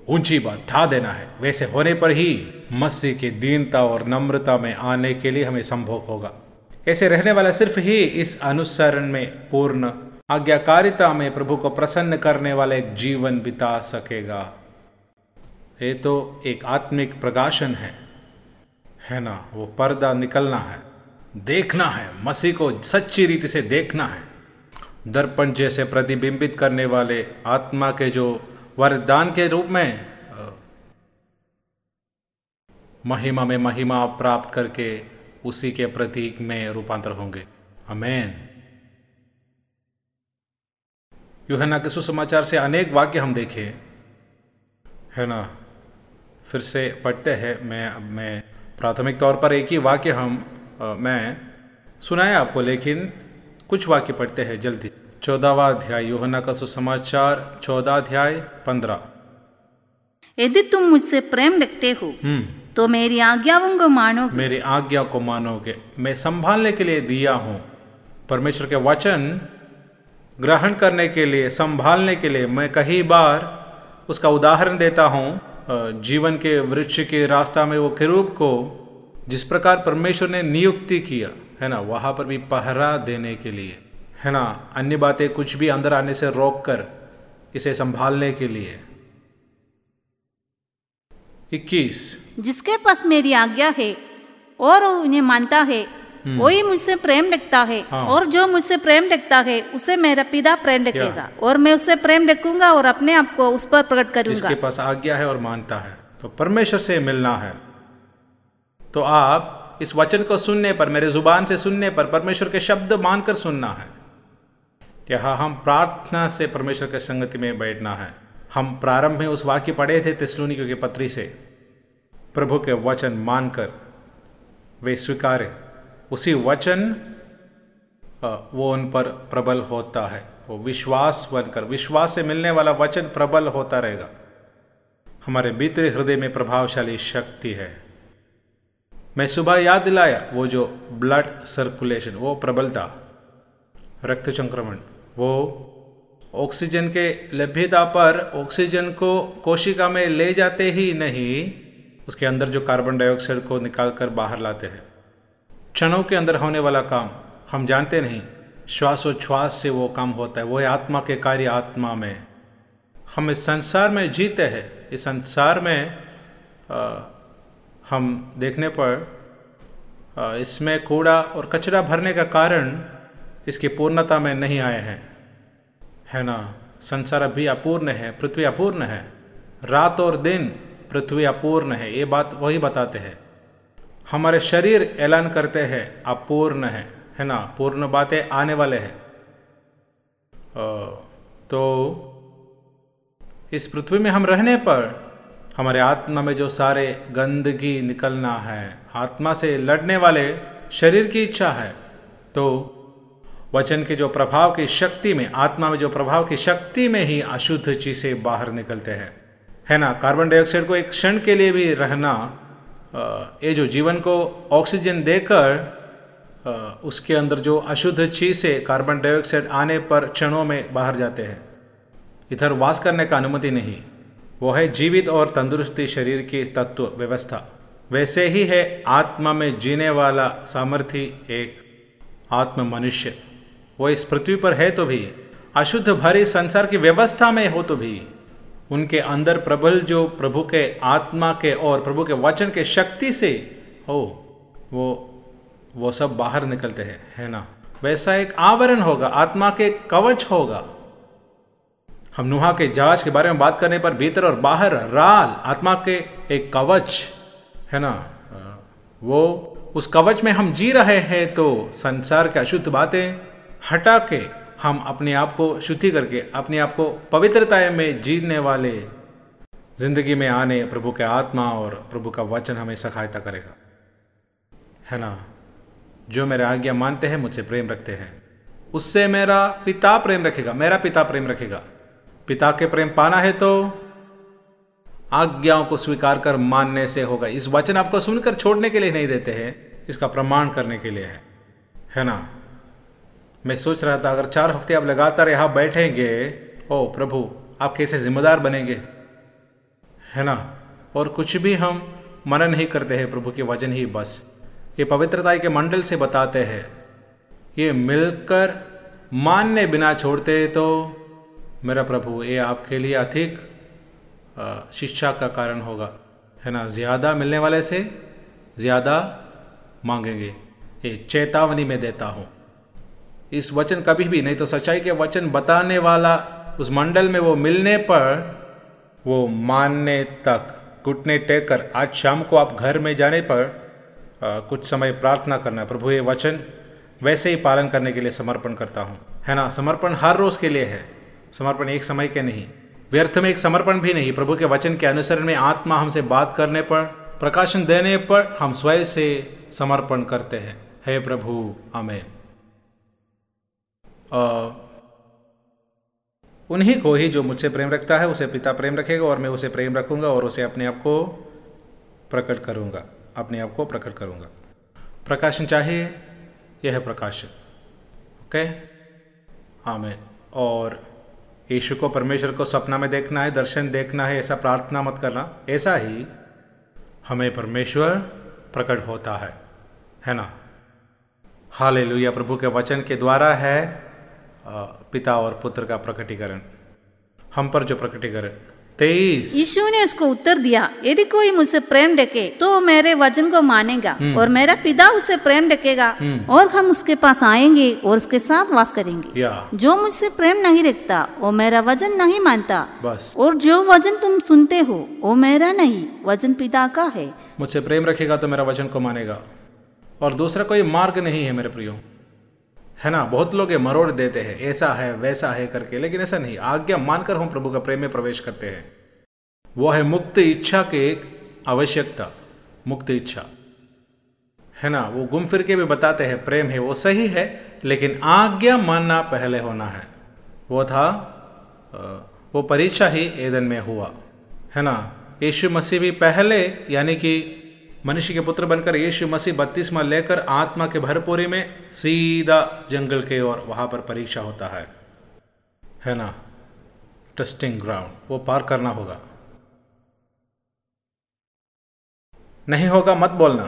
ऊँची बात ठा देना है, वैसे होने पर ही मसीह की दीनता और नम्रता में आने के लिए हमें संभव होगा। ऐसे रहने वाला सिर्फ़ ही इस अनुसरण में पूर्ण आज्ञाकारिता में प्रभु को प्रसन्न करने वाला एक जीवन बिता सकेगा। ये तो एक आत्मिक प्रकाशन है। है ना? वो पर्दा निकलना है। देखना है। मसीह को सच्ची रीति से देखना है। दर्पण जैसे प्रतिबिंबित करने वाले आत्मा के जो वरदान के रूप में महिमा में महिमा प्राप्त करके उसी के प्रतीक में रूपांतर होंगे। अमेन यूहना के सुसमाचार से अनेक वाक्य हम देखे। है ना? फिर से पढ़ते हैं। मैं मैं प्राथमिक तौर पर एक ही वाक्य हम आ, मैं सुनाया आपको लेकिन कुछ वाक्य पढ़ते हैं जल्दी। चौदहवा अध्याय योहना का सुसमाचार चौदह अध्याय पंद्रह। यदि तुम मुझसे प्रेम रखते हो हम्म। तो मेरी आज्ञाओं को मानो मेरी आज्ञा को मानोगे। मैं संभालने के लिए दिया हूँ। परमेश्वर के वचन ग्रहण करने के लिए, संभालने के लिए मैं कई बार उसका उदाहरण देता हूँ। जीवन के वृक्ष के रास्ता में वो किरूप को जिस प्रकार परमेश्वर ने नियुक्ति किया, है ना, वहाँ पर भी पहरा देने के लिए, है ना, अन्य बातें कुछ भी अंदर आने से रोक कर इसे संभालने के लिए। इक्कीस। जिसके पास मेरी आज्ञा है और उन्हें मानता है वही मुझसे प्रेम रखता है हाँ। और जो मुझसे प्रेम रखता है उसे मेरा पिता प्रेम रखेगा। और मैं उससे प्रेम रखूँगा और अपने आप को उस पर प्रकट करूँगा। जिसके पास आज्ञा है और मानता है तो परमेश्वर से मिलना है। तो आप इस वचन को सुनने पर मेरे ज़ुबान से सुनने पर परमेश्वर के शब्द मानकर सुनना है। यहाँ हम प्रार्थना से परमेश्वर के संगति में बैठना है। हम प्रारंभ में उस वाक्य पढ़े थे तिस्लुनियों की पत्री से। प्रभु के वचन मानकर वे स्वीकारे। उसी वचन वो उन पर प्रबल होता है। वो विश्वास बनकर, विश्वास से मिलने वाला वचन प्रबल होता रहेगा। हमारे भीतरी हृदय में प्रभावशाली शक्ति है। मैं सुबह याद दिलाया, वो जो ब्लड सर्कुलेशन, वो प्रबलता, रक्त संक्रमण, वो ऑक्सीजन के लभ्यता पर, ऑक्सीजन को कोशिका में ले जाते ही नहीं, उसके अंदर जो कार्बन डाइऑक्साइड को निकालकर बाहर लाते हैं। क्षणों के अंदर होने वाला काम हम जानते नहीं। श्वासोच्छ्वास से वो काम होता है वो है आत्मा के कार्य आत्मा में। हम इस संसार में जीते हैं इस संसार में आ, हम देखने पर आ, इसमें कूड़ा और कचरा भरने का कारण इसकी पूर्णता में नहीं आए हैं। है ना? संसार अभी अपूर्ण है पृथ्वी अपूर्ण है। रात और दिन पृथ्वी अपूर्ण है ये बात वही बताते हैं। हमारे शरीर ऐलान करते हैं, अपूर्ण है है ना? पूर्ण बातें आने वाले हैं। तो इस पृथ्वी में हम रहने पर हमारे आत्मा में जो सारे गंदगी निकलना है, आत्मा से लड़ने वाले शरीर की इच्छा है तो वचन के जो प्रभाव की शक्ति में, आत्मा में जो प्रभाव की शक्ति में ही अशुद्ध चीज़ें बाहर निकलते हैं। है ना? कार्बन डाइऑक्साइड को एक क्षण के लिए भी रहना ये जो जीवन को ऑक्सीजन देकर उसके अंदर जो अशुद्ध चीज़ से कार्बन डाइऑक्साइड आने पर क्षणों में बाहर जाते हैं। इधर वास करने का अनुमति नहीं। वो है जीवित और तंदुरुस्ती शरीर की तत्व व्यवस्था। वैसे ही है आत्मा में जीने वाला सामर्थ्य एक आत्म मनुष्य। वो इस पृथ्वी पर है तो भी, अशुद्ध भरी संसार की व्यवस्था में हो तो भी। उनके अंदर प्रबल जो प्रभु के आत्मा के और प्रभु के वचन के शक्ति से हो वो वो सब बाहर निकलते हैं, है ना? वैसा एक आवरण होगा, आत्मा के कवच होगा। हम नुहा के जहाज़ के बारे में बात करने पर भीतर और बाहर राल, आत्मा के एक कवच, है ना? वो, उस कवच में हम जी रहे हैं तो संसार के अशुद्ध बातें हटा के हम अपने आप को शुद्धि करके, अपने आप को पवित्रता में जीने वाले ज़िंदगी में आने प्रभु के आत्मा और प्रभु का वचन हमें सहायता करेगा। है ना? जो मेरे आज्ञा मानते हैं, मुझसे प्रेम रखते हैं। उससे मेरा पिता प्रेम रखेगा, मेरा पिता प्रेम रखेगा। पिता के प्रेम पाना है तो आज्ञाओं को स्वीकार कर मानने से होगा। इस वचन आपको सुनकर छोड़ने के लिए नहीं देते हैं, इसका प्रमाण करने के लिए है। है ना? मैं सोच रहा था, अगर चार हफ़्ते आप लगातार यहाँ बैठेंगे, ओ प्रभु, आप कैसे जिम्मेदार बनेंगे? है ना? और कुछ भी हम मनन नहीं करते हैं, प्रभु के वचन ही बस। ये पवित्रता के मंडल से बताते हैं। ये मिलकर मानने बिना छोड़ते तो मेरा प्रभु, ये आपके लिए अधिक शिक्षा का कारण होगा। है ना? ज़्यादा मिलने वाले से ज़्यादा मांगेंगे। ये चेतावनी में देता हूँ। इस वचन कभी भी नहीं तो सच्चाई के वचन बताने वाला उस मंडल में वो मिलने पर वो मानने तक घुटने टेक कर आज शाम को आप घर में जाने पर आ, कुछ समय प्रार्थना करना प्रभु ये वचन वैसे ही पालन करने के लिए समर्पण करता हूँ। है ना? समर्पण हर रोज के लिए है। समर्पण एक समय के नहीं। व्यर्थ में एक समर्पण भी नहीं। प्रभु के वचन के अनुसरण में आत्मा हमसे बात करने पर प्रकाशन देने पर हम स्वयं से समर्पण करते हैं। हे प्रभु आमेन। उन्हीं को ही जो मुझसे प्रेम रखता है, उसे पिता प्रेम रखेगा और मैं उसे प्रेम रखूँगा और उसे अपने आप को प्रकट करूँगा। अपने आप को प्रकट करूँगा। प्रकाशन चाहिए, यह है प्रकाशन। ओके? आमेन। और यीशु को परमेश्वर को सपना में देखना है, दर्शन देखना है, ऐसा प्रार्थना मत करना। ऐसा ही हमें परमेश्वर प्रकट होता है। है ना? हाल प्रभु के वचन के द्वारा है पिता और पुत्र का प्रकटीकरण। हम पर जो प्रकटीकरण। तेईस। यीशु ने उसको उत्तर दिया यदि कोई मुझसे प्रेम रखे तो वो मेरे वचन को मानेगा और मेरा पिता उसे प्रेम रखेगा और हम उसके पास आएँगे और उसके साथ वास करेंगे। जो मुझसे प्रेम नहीं रखता वो मेरा वचन नहीं मानता। बस। और जो वचन तुम सुनते हो वो मेरा नहीं वचन पिता का है। मुझसे प्रेम रखेगा तो मेरा वचन को मानेगा। और दूसरा कोई मार्ग नहीं है मेरे प्रियो। है ना? बहुत लोग ये मरोड़ देते हैं, ऐसा है, वैसा है करके, लेकिन ऐसा नहीं। आज्ञा मानकर हम प्रभु का प्रेम में प्रवेश करते हैं। वो है मुक्त इच्छा की एक आवश्यकता, मुक्त इच्छा। है ना? वो घूम फिर के भी बताते हैं, प्रेम है, वो सही है, लेकिन आज्ञा मानना पहले होना है। वो था वो परीक्षा ही एदन में हुआ। है ना? यीशु मसीह भी पहले, यानी कि मनुष्य के पुत्र बनकर यीशु मसीह बत्तीसवा लेकर आत्मा के भरपूरी में सीधा जंगल के ओर, वहाँ पर परीक्षा होता है। है ना? टेस्टिंग ग्राउंड वो पार करना होगा। नहीं होगा, मत बोलना।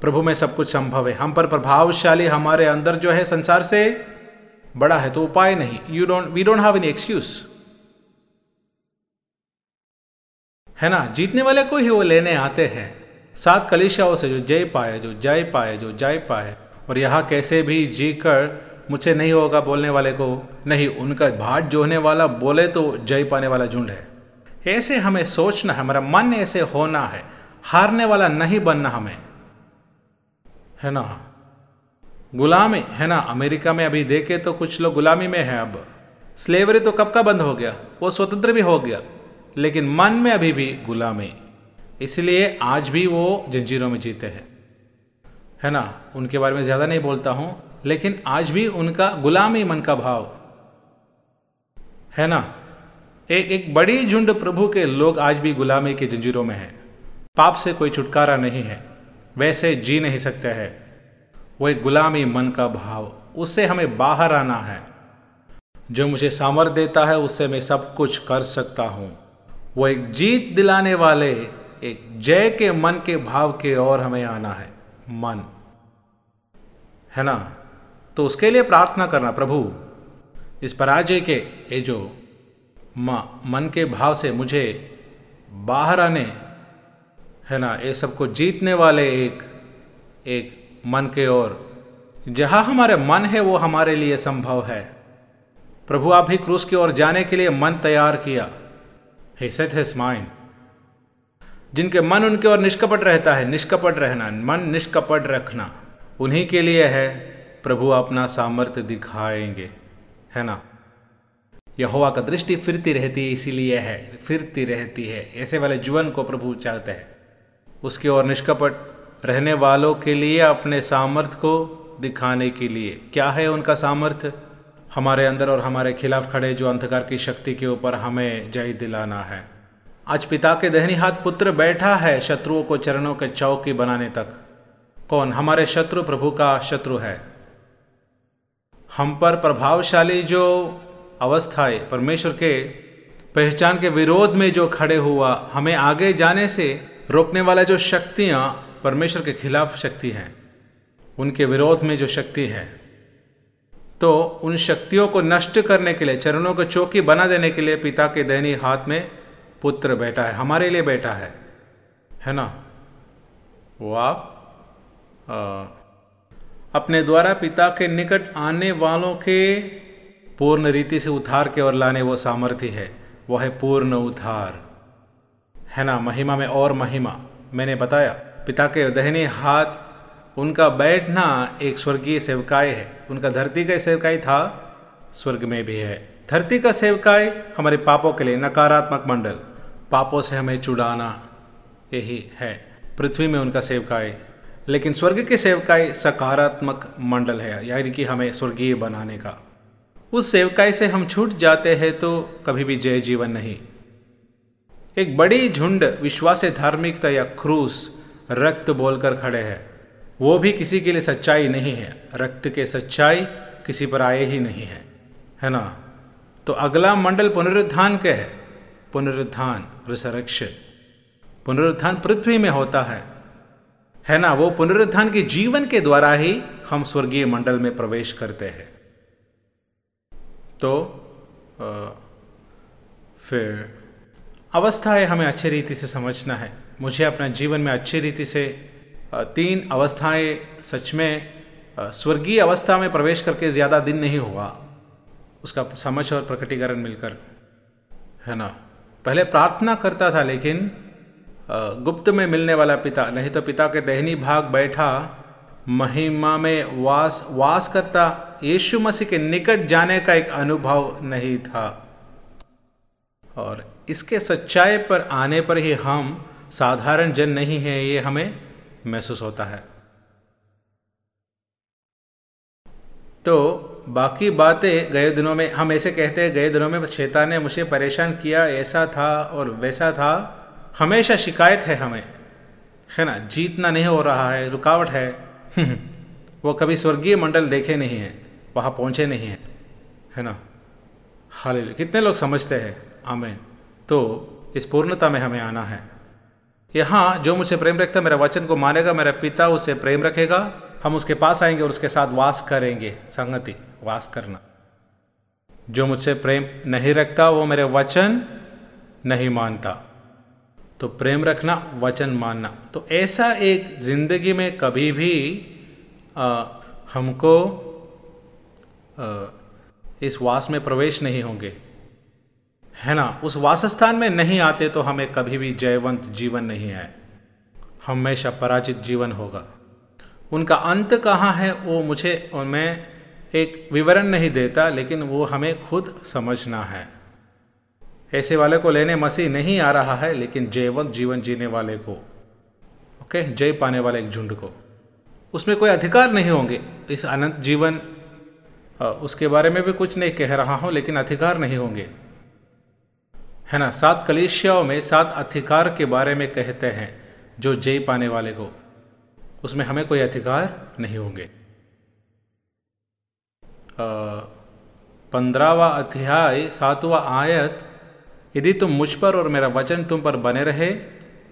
प्रभु में सब कुछ संभव है। हम पर प्रभावशाली हमारे अंदर जो है संसार से बड़ा है तो उपाय नहीं। You don't we don't have any excuse है ना? जीतने वाले को ही वो लेने आते हैं। सात कलिशाओं से जो जय पाए, जो जय पाए, जो जय पाए, और यहाँ कैसे भी जीकर मुझसे नहीं होगा बोलने वाले को, नहीं, उनका भाट जोहने वाला बोले तो जय पाने वाला झुंड है। ऐसे हमें सोचना है, हमारा मन ऐसे होना है, हारने वाला नहीं बनना हमें। है ना? गुलामी, है ना? अमेरिका में अभी देखे तो कुछ लोग गुलामी में है अब। स्लेवरी तो कब का बंद हो गया? वो स्वतंत्र भी हो गया, लेकिन मन में अभी भी गुलामी। इसलिए आज भी वो जंजीरों में जीते हैं। है ना? उनके बारे में ज़्यादा नहीं बोलता हूँ, लेकिन आज भी उनका गुलामी मन का भाव। है ना? एक एक बड़ी झुंड प्रभु के लोग आज भी गुलामी के जंजीरों में हैं। पाप से कोई छुटकारा नहीं है। वैसे जी नहीं सकते हैं। वो एक गुलामी मन का भाव। उससे हमें बाहर आना है। जो मुझे सामर्थ देता है, उससे मैं सब कुछ कर सकता हूँ। वो एक जीत दिलाने वाले एक जय के मन के भाव के ओर हमें आना है, मन। है ना? तो उसके लिए प्रार्थना करना, प्रभु, इस पराजय के, ये जो मन के भाव से मुझे बाहर आने, है ना, ये सबको जीतने वाले एक एक मन के ओर जहाँ हमारे मन है, वो हमारे लिए संभव है। प्रभु, आप भी क्रूस की ओर जाने के लिए मन तैयार किया। He सेट his माइंड जिनके मन उनके ओर निष्कपट रहता है, निष्कपट रहना, मन निष्कपट रखना, उन्हीं के लिए है प्रभु अपना सामर्थ्य दिखाएँगे, है ना? यहोवा का दृष्टि फिरती रहती है, इसीलिए है, फिरती रहती है। ऐसे वाले जीवन को प्रभु चाहते हैं। उसके ओर निष्कपट रहने वालों के लिए, अपने सामर्थ्य को दिखाने के लिए। क्या है उनका सामर्थ्य? हमारे अंदर और हमारे खिलाफ खड़े जो अंधकार की शक्ति के ऊपर हमें जय दिलाना है। आज पिता के दहनी हाथ पुत्र बैठा है, शत्रुओं को चरणों के चौकी बनाने तक। कौन हमारे शत्रु प्रभु का शत्रु है? हम पर प्रभावशाली जो अवस्थाएँ, परमेश्वर के पहचान के विरोध में जो खड़े हुआ, हमें आगे जाने से रोकने वाला जो शक्तियाँ, परमेश्वर के खिलाफ शक्ति हैं। उनके विरोध में जो शक्ति है। तो उन शक्तियों को नष्ट करने के लिए, चरणों को चौकी बना देने के लिए पिता के दैनी हाथ में पुत्र बैठा है हमारे लिए बैठा है। है ना? वो आप आ, अपने द्वारा पिता के निकट आने वालों के पूर्ण रीति से उद्धार के ओर लाने वो सामर्थ्य है वो है पूर्ण उधार। है ना? महिमा में और महिमा। मैंने बताया पिता के दहने हाथ उनका बैठना एक स्वर्गीय सेवकाय है। उनका धरती का सेवकाई था स्वर्ग में भी है। धरती का सेवकाय हमारे पापों के लिए नकारात्मक मंडल। पापों से हमें चुड़ाना यही है। पृथ्वी में उनका सेवकाय लेकिन स्वर्ग के सेवकाय सकारात्मक मंडल है, यानी कि हमें स्वर्गीय बनाने का। उस सेवकाई से हम छूट जाते हैं तो कभी भी जय जीवन नहीं। एक बड़ी झुंड विश्वास धार्मिकता या क्रूस रक्त बोलकर खड़े हैं। वो भी किसी के लिए सच्चाई नहीं है। रक्त के सच्चाई किसी पर आए ही नहीं है। है ना? तो अगला मंडल पुनरुत्थान के है? पुनरुत्थान रिसरेक्शन। पुनरुत्थान पृथ्वी में होता है। है ना? वो पुनरुत्थान के जीवन के द्वारा ही हम स्वर्गीय मंडल में प्रवेश करते हैं। तो आ, फिर अवस्थाएँ हमें अच्छी रीति से समझना है। मुझे अपना जीवन में अच्छी रीति से तीन अवस्थाएँ सच में स्वर्गीय अवस्था में प्रवेश करके ज़्यादा दिन नहीं हुआ। उसका समझ और प्रकटीकरण मिलकर, है ना? पहले प्रार्थना करता था, लेकिन गुप्त में मिलने वाला पिता, नहीं तो पिता के दहनी भाग बैठा, महिमा में वास वास करता, यीशु मसीह के निकट जाने का एक अनुभव नहीं था। और इसके सच्चाई पर आने पर ही हम साधारण जन नहीं है, ये हमें महसूस होता है। तो बाकी बातें गए दिनों में, हम ऐसे कहते हैं, गए दिनों में शैतान ने मुझे परेशान किया, ऐसा था और वैसा था। हमेशा शिकायत है हमें। है ना? जीतना नहीं हो रहा है, रुकावट है। वो कभी स्वर्गीय मंडल देखे नहीं है, वहाँ पहुँचे नहीं है। है ना? हाल कितने लोग समझते हैं? आमेन। तो इस पूर्णता में हमें आना है। यहाँ जो मुझसे प्रेम रखता मेरा वचन को मानेगा, मेरा पिता उसे प्रेम रखेगा। हम उसके पास आएँगे और उसके साथ वास करेंगे। संगति। वास करना। जो मुझसे प्रेम नहीं रखता वो मेरे वचन नहीं मानता। तो प्रेम रखना वचन मानना। तो ऐसा एक ज़िंदगी में कभी भी आ, हमको आ, इस वास में प्रवेश नहीं होंगे। है ना? उस वासस्थान में नहीं आते तो हमें कभी भी जयवंत जीवन नहीं है हमेशा पराजित जीवन होगा। उनका अंत कहाँ है वो मुझे और मैं एक विवरण नहीं देता, लेकिन वो हमें खुद समझना है। ऐसे वाले को लेने मसीह नहीं आ रहा है, लेकिन जयवंत जीवन जीने वाले को, ओके? जय पाने वाले एक झुंड को। उसमें कोई अधिकार नहीं होंगे। इस अनंत जीवन उसके बारे में भी कुछ नहीं कह रहा हूँ, लेकिन अधिकार नहीं होंगे। है ना? सात कलेशियाओं में सात अधिकार के बारे में कहते हैं, जो जय पाने वाले को। उसमें हमें कोई अधिकार नहीं होंगे। पंद्रहवा अध्याय, सातवा आयत, यदि तुम मुझ पर और मेरा वचन तुम पर बने रहे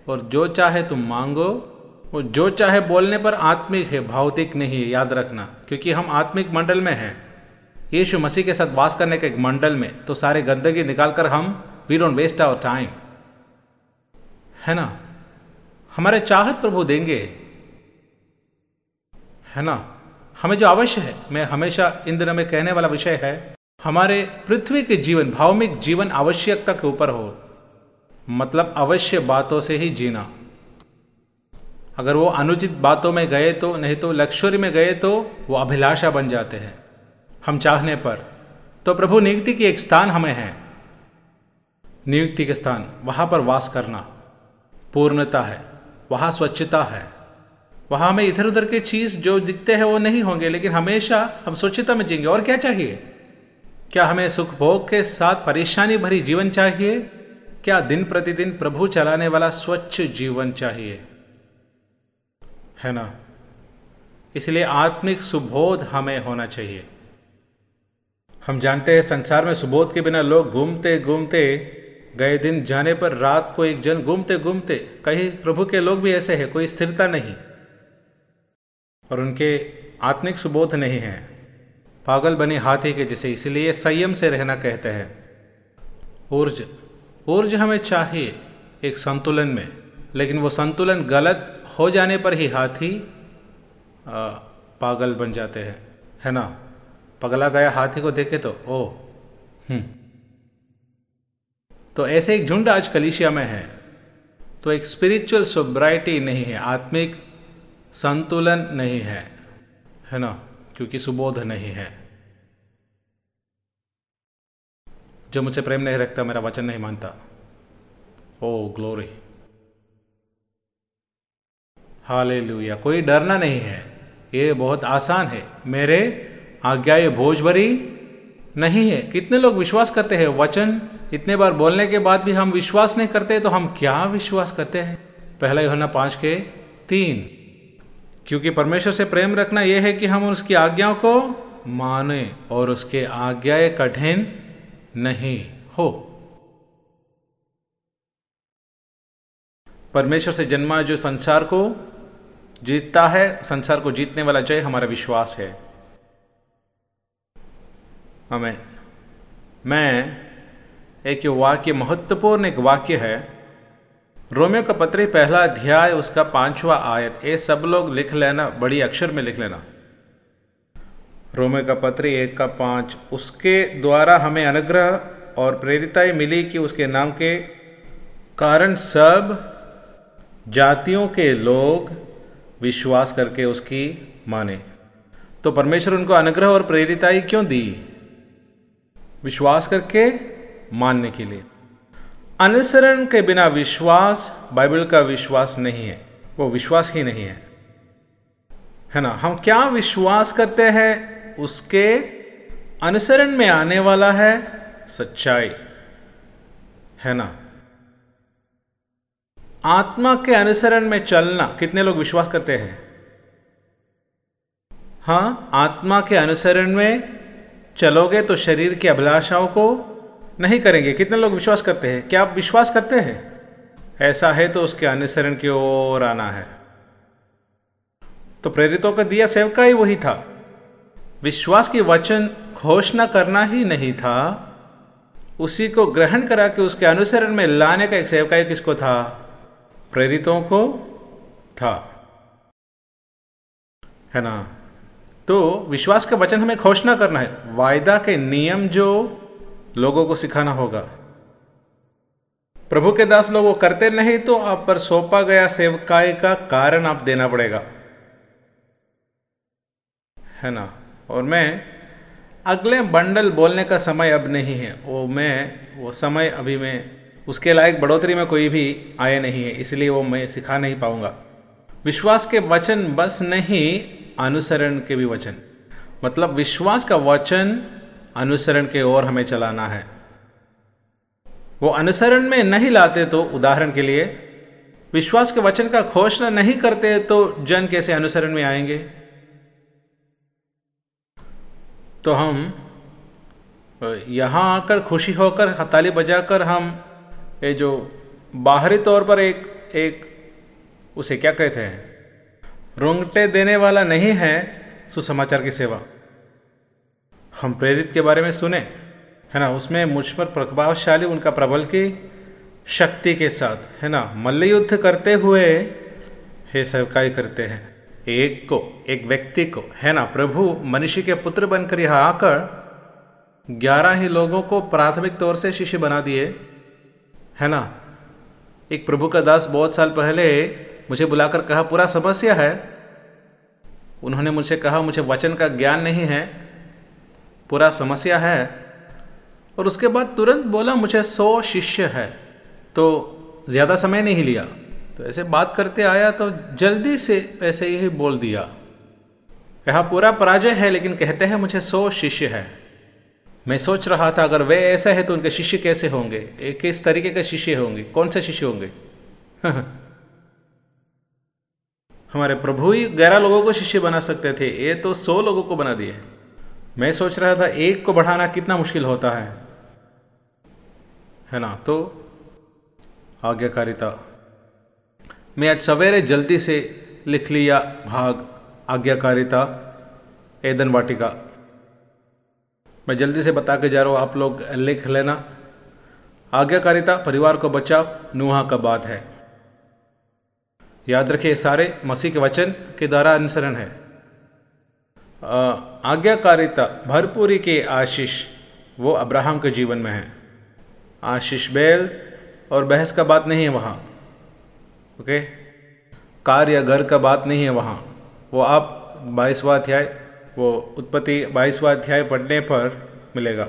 और जो चाहे तुम मांगो, और जो चाहे बोलने पर आत्मिक है, भौतिक नहीं है, याद रखना, क्योंकि हम आत्मिक मंडल में हैं। यीशु मसीह के साथ वास करने के एक मंडल में तो सारे गंदगी निकालकर हम we don't waste our time है ना? हमारे चाहत प्रभु देंगे। है ना? हमें जो अवश्य है, मैं हमेशा इन दिनों में कहने वाला विषय है, हमारे पृथ्वी के जीवन, भावमिक जीवन आवश्यकता के ऊपर हो। मतलब अवश्य बातों से ही जीना। अगर वो अनुचित बातों में गए तो नहीं तो लक्ष्वरी में गए तो वो अभिलाषा बन जाते हैं। हम चाहने पर। तो प्रभु, नियुक्ति की एक स्थान हमें है। नियुक्ति के स्थान, वहाँ पर वास करना। पूर्णता है, वहाँ स्वच्छता है। वहाँ हमें इधर उधर के चीज़ जो दिखते हैं वो नहीं होंगे, लेकिन हमेशा हम स्वच्छता में जिएँगे। और क्या चाहिए? क्या हमें सुख भोग के साथ परेशानी भरी जीवन चाहिए? क्या दिन प्रतिदिन प्रभु चलाने वाला स्वच्छ जीवन चाहिए? है ना? इसलिए आत्मिक सुबोध हमें होना चाहिए। हम जानते हैं संसार में सुबोध के बिना लोग घूमते घूमते गए दिन जाने पर रात को एक जन घूमते घूमते, कहीं प्रभु के लोग भी ऐसे हैं, कोई स्थिरता नहीं। और उनके आत्मिक सुबोध नहीं है। पागल बने हाथी के जैसे इसलिए संयम से रहना कहते हैं। ऊर्ज ऊर्ज हमें चाहिए एक संतुलन में लेकिन वो संतुलन गलत हो जाने पर ही हाथी आ, पागल बन जाते हैं। है ना? पगला गया हाथी को देखे तो ओ हम्म। तो ऐसे एक झुंड आज कलिशिया में है। तो एक स्पिरिचुअल सोब्राइटी नहीं है आत्मिक संतुलन नहीं है है ना? क्योंकि सुबोध नहीं है। जो मुझसे प्रेम नहीं रखता, मेरा वचन नहीं मानता। ओ ग्लोरी हाले कोई डरना नहीं है। ये बहुत आसान है। मेरे आज्ञा ये भोज भरी नहीं है। कितने लोग विश्वास करते हैं? वचन इतने बार बोलने के बाद भी हम विश्वास नहीं करते तो हम क्या विश्वास करते हैं? पहला योहना पाँच के तीन। क्योंकि परमेश्वर से प्रेम रखना यह है कि हम उसकी आज्ञाओं को माने और उसके आज्ञाएँ कठिन नहीं हो। परमेश्वर से जन्मा जो संसार को जीतता है, संसार को जीतने वाला जय हमारा विश्वास है। हमें मैं, एक वाक्य, महत्वपूर्ण एक वाक्य है। रोमियो का पत्री पहला अध्याय, उसका पांचवा आयत ये सब लोग लिख लेना, बड़ी अक्षर में लिख लेना। रोमियो का पत्री एक का पाँच, उसके द्वारा हमें अनुग्रह और प्रेरिताई मिली कि उसके नाम के कारण सब जातियों के लोग विश्वास करके उसकी माने। तो परमेश्वर उनको अनुग्रह और प्रेरिताई क्यों दी? विश्वास करके मानने के लिए। अनुसरण के बिना विश्वास, बाइबल का विश्वास नहीं है। वो विश्वास ही नहीं है। है ना? हम क्या विश्वास करते हैं? उसके अनुसरण में आने वाला है सच्चाई। है ना? आत्मा के अनुसरण में चलना, कितने लोग विश्वास करते हैं? हाँ, आत्मा के अनुसरण में चलोगे तो शरीर की अभिलाषाओं को नहीं करेंगे। कितने लोग विश्वास करते हैं? क्या आप विश्वास करते हैं? ऐसा है तो उसके अनुसरण की ओर आना है। तो प्रेरितों का दिया सेवका ही वही था। विश्वास की वचन घोषणा करना ही नहीं था। उसी को ग्रहण करा के उसके अनुसरण में लाने का एक सेवकाई किसको था? प्रेरितों को था। है ना? तो विश्वास का वचन हमें घोषणा करना है। वायदा के नियम जो लोगों को सिखाना होगा। प्रभु के दास लोग वो करते नहीं तो आप पर सौंपा गया सेवकाई का कारण आप देना पड़ेगा। है ना? और मैं अगले बंडल बोलने का समय अब नहीं है। वो मैं, वो समय अभी मैं, उसके लायक बढ़ोतरी में कोई भी आए नहीं है, इसलिए वो मैं सिखा नहीं पाऊँगा। विश्वास के वचन बस नहीं, अनुसरण के भी वचन। मतलब विश्वास का वचन अनुसरण के ओर हमें चलाना है। वो अनुसरण में नहीं लाते तो उदाहरण के लिए, विश्वास के वचन का घोषणा नहीं करते तो जन कैसे अनुसरण में आएँगे? तो हम, यहाँ आकर खुशी होकर, हताली बजाकर हम, ये जो बाहरी तौर पर एक एक, उसे क्या कहते हैं? रोंगटे देने वाला नहीं है सुसमाचार की सेवा। हम प्रेरित के बारे में सुने, है ना? उसमें मुझ पर प्रभावशाली उनका प्रबल की शक्ति के साथ, है ना? मल्ल युद्ध करते हुए हे सेवकाई करते हैं? एक को, एक व्यक्ति को, है ना? प्रभु मनुष्य के पुत्र बनकर यहाँ आकर ग्यारह ही लोगों को प्राथमिक तौर से शिष्य बना दिए, है ना? एक प्रभु का दास बहुत साल पहले मुझे बुलाकर कहा, पूरा समस्या है। उन्होंने मुझसे कहा, मुझे वचन का ज्ञान नहीं है। पूरा समस्या है। और उसके बाद तुरंत बोला, मुझे सौ शिष्य है। तो ज़्यादा समय नहीं लिया। तो ऐसे बात करते आया तो जल्दी से ऐसे ही बोल दिया। कहा पूरा पराजय है, लेकिन कहते हैं मुझे सौ शिष्य है। मैं सोच रहा था, अगर वे ऐसा है तो उनके शिष्य कैसे होंगे? एक किस तरीके के शिष्य होंगे? कौन से शिष्य होंगे? (laughs) हमारे प्रभु ही ग्यारह लोगों को शिष्य बना सकते थे। ये तो सौ लोगों को बना दिए। मैं सोच रहा था एक को बढ़ाना कितना मुश्किल होता है। है ना? तो आज्ञाकारिता। मैं आज सवेरे जल्दी से लिख लिया भाग आज्ञाकारिता एदन वाटिका। मैं जल्दी से बता के जा रहा हूँ, आप लोग लिख लेना। आज्ञाकारिता, परिवार को बचाव नुहा का बात है। याद रखिए, सारे मसीह के वचन के द्वारा अनुसरण है। आज्ञाकारिता भरपूरी के आशीष, वो अब्राहम के जीवन में है। आशीष बैल और बहस का बात नहीं है वहाँ, ओके? कार या घर का बात नहीं है वहाँ। वो आप बाईसवा अध्याय, वो उत्पत्ति बाईसवा अध्याय पढ़ने पर मिलेगा।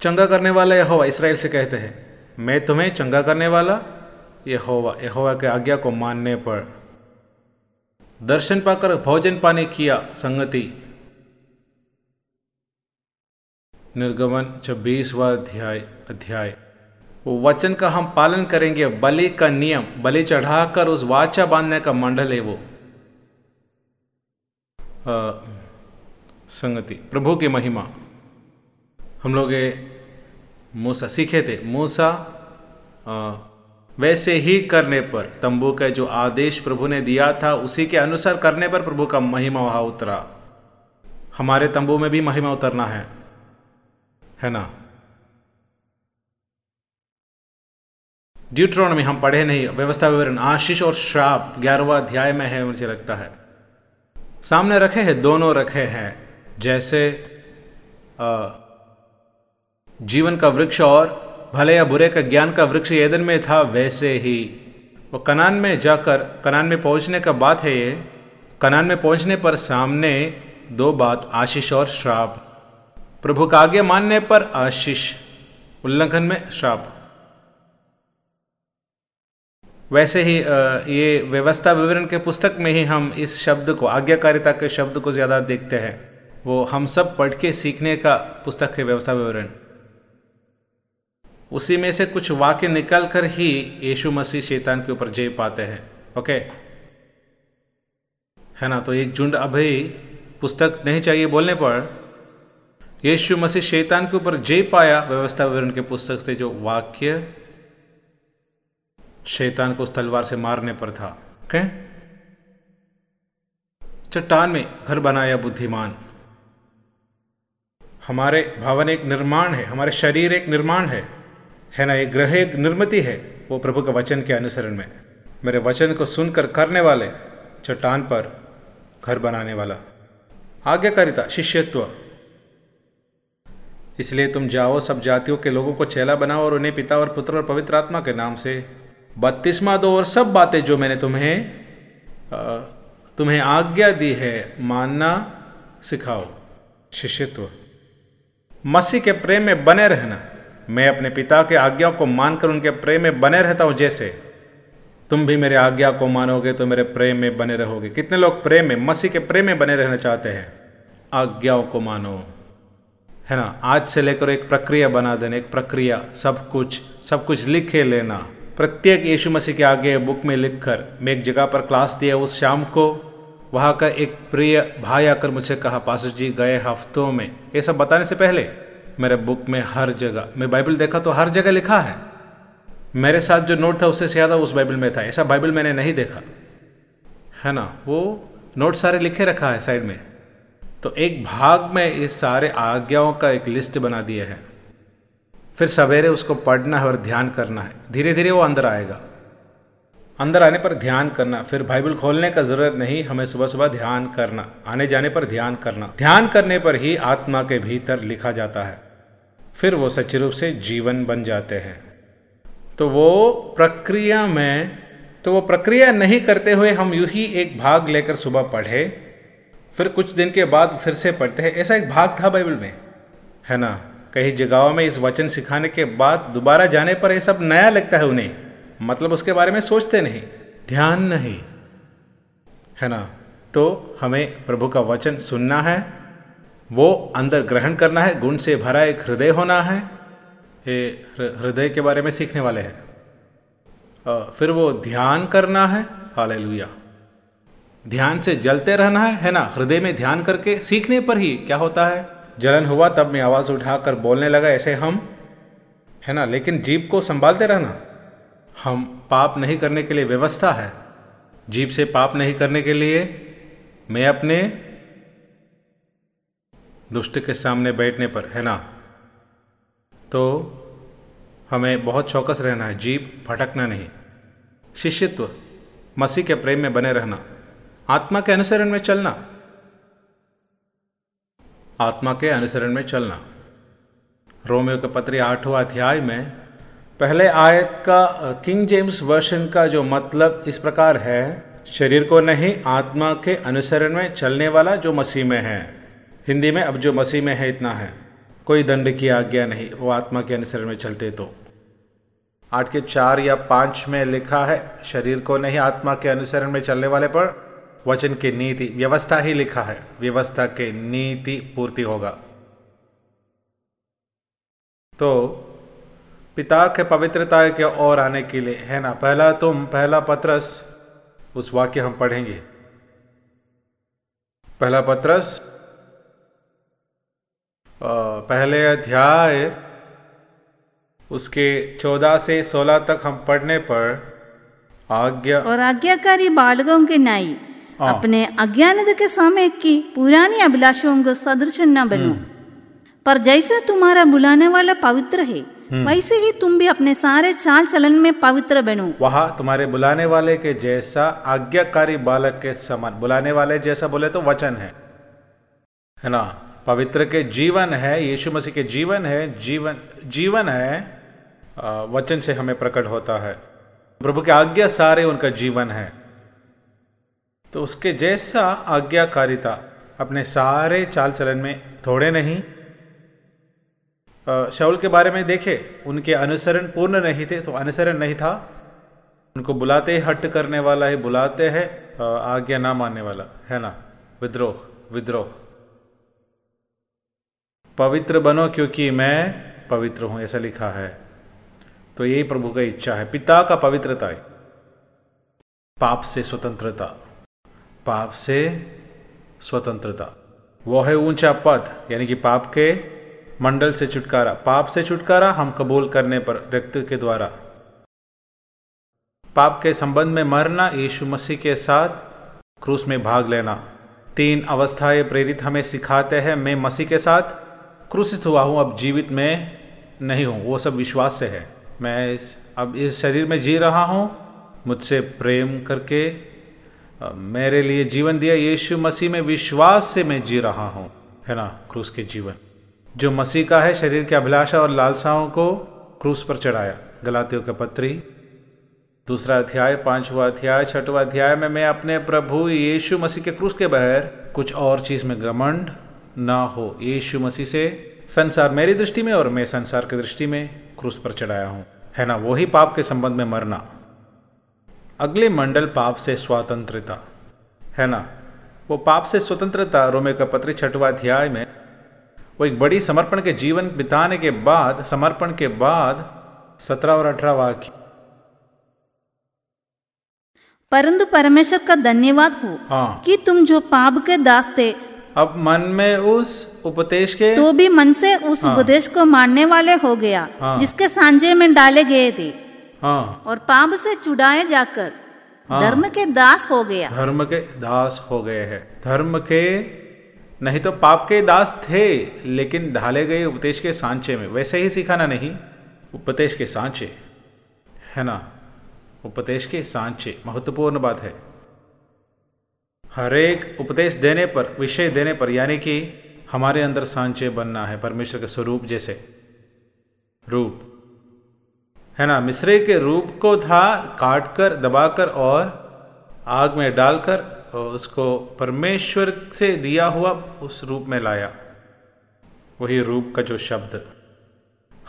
चंगा करने वाला यह यहोवा इसराइल से कहते हैं, मैं तुम्हें चंगा करने वाला यहोवा यहोवा के आज्ञा को मानने पर दर्शन पाकर भोजन पाने किया संगति। निर्गमन छब्बीसवा अध्याय अध्याय। वचन का हम पालन करेंगे बलि का नियम बलि चढ़ाकर उस वाचा बांधने का मंडल है वो। आ, संगति प्रभु की महिमा। हम लोग मूसा सीखे थे। मूसा वैसे ही करने पर तंबू का जो आदेश प्रभु ने दिया था उसी के अनुसार करने पर प्रभु का महिमा वहाँ उतरा। हमारे तंबू में भी महिमा उतरना है। है ना? ड्यूट्रोनमी हम पढ़े नहीं व्यवस्था विवरण आशीष और श्राप ग्यारहवा अध्याय में है मुझे लगता है। सामने रखे हैं दोनों रखे हैं। जैसे आ, जीवन का वृक्ष और भले या बुरे का ज्ञान का वृक्ष एदन में था, वैसे ही। वो कनान में जाकर, कनान में पहुँचने का बात है ये, कनान में पहुँचने पर सामने दो बात, आशीष और श्राप। प्रभु का आगे मानने पर आशीष, उल्लंघन में श्राप। वैसे ही ये व्यवस्था विवरण के पुस्तक में ही हम इस शब्द को, आज्ञाकारिता के शब्द को ज़्यादा देखते हैं। वो हम सब पढ़ के सीखने का पुस्तक है व्यवस्था विवरण। उसी में से कुछ वाक्य निकल कर ही यीशु मसीह शैतान के ऊपर जय पाते हैं। ओके? है ना? तो एक झुंड अभी पुस्तक नहीं चाहिए बोलने पर यीशु मसीह शैतान के ऊपर जय पाया, व्यवस्था विवरण के पुस्तक से जो वाक्य शैतान को उस तलवार से मारने पर था। ओके? चट्टान में घर बनाया बुद्धिमान। हमारे भवन एक निर्माण है, हमारे शरीर एक निर्माण है। है ना ये ग्रह, एक निर्मिति है, वो प्रभु के वचन के अनुसरण में। मेरे वचन को सुनकर करने वाले चट्टान पर घर बनाने वाला। आज्ञाकारिता, शिष्यत्व। इसलिए तुम जाओ, सब जातियों के लोगों को चेला बनाओ और उन्हें पिता और पुत्र और पवित्र आत्मा के नाम से बत्तीसवा दो और सब बातें जो मैंने तुम्हें तुम्हें आज्ञा दी है, मानना सिखाओ। शिष्यत्व। मसीह के प्रेम में बने रहना। मैं अपने पिता के आज्ञा को मानकर उनके प्रेम में बने रहता हूँ जैसे। तुम भी मेरे आज्ञा को मानोगे तो मेरे प्रेम में बने रहोगे। कितने लोग प्रेम में, मसीह के प्रेम में बने रहना चाहते हैं? आज्ञाओं को मानो। है ना? आज से लेकर एक प्रक्रिया बना देना, एक प्रक्रिया, सब कुछ सब कुछ लिखे लेना। प्रत्येक यीशु मसीह के आगे बुक में लिखकर, मैं एक जगह पर क्लास दिया उस शाम को, वहाँ का एक प्रिय भाई आकर मुझसे कहा पासु जी, गए हफ्तों में। ये सब बताने से पहले मेरे बुक में हर जगह, मैं बाइबल देखा तो हर जगह लिखा है। मेरे साथ जो नोट था उससे ज़्यादा उस बाइबल में था, ऐसा बाइबल मैंने नहीं देखा। है ना? वो नोट सारे लिखे रखा है साइड में। तो एक भाग में इस सारे आज्ञाओं का एक लिस्ट बना दिया है। फिर सवेरे उसको पढ़ना है और ध्यान करना है। धीरे धीरे वो अंदर आएगा। अंदर आने पर ध्यान करना, फिर बाइबल खोलने का ज़रूरत नहीं, हमें सुबह सुबह ध्यान करना आने जाने पर ध्यान करना। ध्यान करने पर ही आत्मा के भीतर लिखा जाता है। फिर वो सच्चे रूप से जीवन बन जाते हैं। तो वो प्रक्रिया में तो वो प्रक्रिया नहीं करते हुए हम यू ही एक भाग लेकर सुबह पढ़े, फिर कुछ दिन के बाद फिर से पढ़ते हैं। ऐसा एक भाग था बाइबल में, है ना? कहीं जगहों में इस वचन सिखाने के बाद दोबारा जाने पर ये सब नया लगता है उन्हें। मतलब उसके बारे में सोचते नहीं। ध्यान नहीं, है ना? तो हमें प्रभु का वचन सुनना है वो अंदर ग्रहण करना है, गुण से भरा एक हृदय होना है। ये हृदय के बारे में सीखने वाले हैं। फिर वो ध्यान करना है। हालेलुया। ध्यान से जलते रहना है है ना? हृदय में ध्यान करके सीखने पर ही क्या होता है? जलन हुआ, तब मैं आवाज़ उठाकर बोलने लगा, ऐसे हम, है ना? लेकिन जीप को संभालते रहना। हम पाप नहीं करने के लिए व्यवस्था है। जीप से पाप नहीं करने के लिए मैं अपने दुष्ट के सामने बैठने पर, है ना? तो हमें बहुत चौकस रहना है, जीप भटकना नहीं। शिष्यत्व, मसीह के प्रेम में बने रहना। आत्मा के अनुसरण में चलना। आत्मा के अनुसरण में चलना। रोमियो के पत्री आठवां अध्याय में, पहले आयत का, किंग जेम्स वर्शन का जो मतलब इस प्रकार है, शरीर को नहीं, आत्मा के अनुसरण में चलने वाला जो मसीह में है। हिंदी में अब जो मसीह में है इतना है। कोई दंड की आज्ञा नहीं, वो आत्मा के अनुसरण में चलते तो। आठ के चार या पाँच में लिखा है, शरीर को नहीं, आत्मा के अनुसरण में चलने वाले पर वचन की नीति, व्यवस्था ही लिखा है। व्यवस्था के नीति पूर्ति होगा। तो पिता के पवित्रता के ओर आने के लिए, है ना, पहला तुम, पहला पत्रस, उस वाक्य हम पढ़ेंगे। पहला पत्रस पहले अध्याय उसके चौदह से सोलह तक हम पढ़ने पर आज्ञा और आज्ञाकारी बालकों के नाई अपने अज्ञानता के समय की पुरानी अभिलाषों को सदृश न बनो। पर जैसे तुम्हारा बुलाने वाला पवित्र है वैसे ही तुम भी अपने सारे चाल चलन में पवित्र बनो। वहाँ तुम्हारे बुलाने वाले के जैसा आज्ञाकारी बालक के समान बुलाने वाले जैसा बोले तो वचन है। है ना? पवित्र के जीवन है, यीशु मसीह के जीवन है, जीवन जीवन है वचन से हमें प्रकट होता है। प्रभु के आज्ञा सारे उनका जीवन है। तो उसके जैसा आज्ञाकारिता अपने सारे चाल चलन में थोड़े नहीं। शाउल के बारे में देखे, उनके अनुसरण पूर्ण नहीं थे तो अनुसरण नहीं था। उनको बुलाते ही, हट करने वाला ही, बुलाते हैं आज्ञा ना मानने वाला, है ना? विद्रोह विद्रोह। पवित्र बनो क्योंकि मैं पवित्र हूँ, ऐसा लिखा है। तो यही प्रभु का इच्छा है। पिता का पवित्रता है। पाप से स्वतंत्रता। पाप से स्वतंत्रता। वो है ऊँचा पद, यानी कि पाप के मंडल से छुटकारा। पाप से छुटकारा हम कबूल करने पर रक्त के द्वारा। पाप के संबंध में मरना, यीशु मसीह के साथ क्रूस में भाग लेना। तीन अवस्थाएँ प्रेरित हमें सिखाते हैं, मैं मसीह के साथ क्रूसित हुआ हूँ अब जीवित में नहीं हूँ वो सब विश्वास से है। मैं इस, अब इस शरीर में जी रहा हूँ मुझसे प्रेम करके मेरे लिए जीवन दिया यीशु मसीह में विश्वास से मैं जी रहा हूँ है ना क्रूस के जीवन। जो मसीह का है शरीर की अभिलाषा और लालसाओं को क्रूस पर चढ़ाया। गलातियों के पत्री दूसरा अध्याय पांचवा अध्याय छठवा अध्याय में मैं अपने प्रभु यीशु मसीह के क्रूस के बगैर कुछ और चीज़ में घमंड ना हो यीशु मसीह से संसार मेरी दृष्टि में और मैं संसार की दृष्टि में क्रूस पर चढ़ाया हूँ। है ना? वही पाप के संबंध में मरना। अगले मंडल पाप से स्वतंत्रता। है ना? वो पाप से स्वतंत्रता रोमे का पत्र छठवा अध्याय में वो एक बड़ी समर्पण के जीवन बिताने के बाद समर्पण के बाद सत्रह और अठारह वाक्य। परंतु परमेश्वर का धन्यवाद हो हाँ। कि तुम जो पाप के दास थे अब मन में उस उपदेश के तो भी मन से उस हाँ। उपदेश को मानने वाले हो गया हाँ। जिसके सांझे में डाले गए थे। हाँ। और पाप से चुड़ाए जाकर हाँ, धर्म के दास हो गया। धर्म के दास हो गए हैं। धर्म के नहीं तो पाप के दास थे लेकिन ढाले गए उपदेश के सांचे में। वैसे ही सिखाना नहीं? उपदेश के सांचे है ना? उपदेश के सांचे महत्वपूर्ण बात है। हर एक उपदेश देने पर, विषय देने पर, यानी कि हमारे अंदर सांचे बनना है परमेश्वर के स्वरूप जैसे। रूप। है ना? मिश्रे के रूप को था काटकर, दबाकर और आग में डालकर उसको परमेश्वर से दिया हुआ उस रूप में लाया। वही रूप का जो शब्द।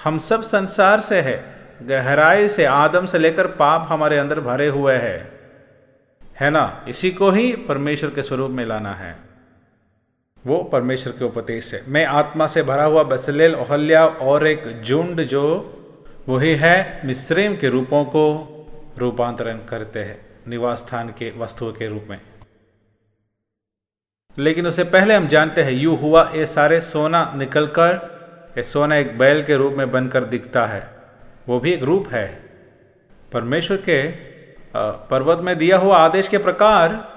हम सब संसार से है, गहराई से, आदम से लेकर पाप हमारे अंदर भरे हुए हैं। है ना? इसी को ही परमेश्वर के स्वरूप में लाना है। वो परमेश्वर के उपदेश है। मैं आत्मा से भरा हुआ बसलेल, ओहल्या और एक झुंड जो वही है मिश्रेम के रूपों को रूपांतरण करते हैं निवास स्थान के वस्तुओं के रूप में। लेकिन उससे पहले हम जानते हैं, यू हुआ, ये सारे सोना निकलकर, ये सोना एक बैल के रूप में बनकर दिखता है। वो भी एक रूप है। परमेश्वर के पर्वत में दिया हुआ आदेश के प्रकार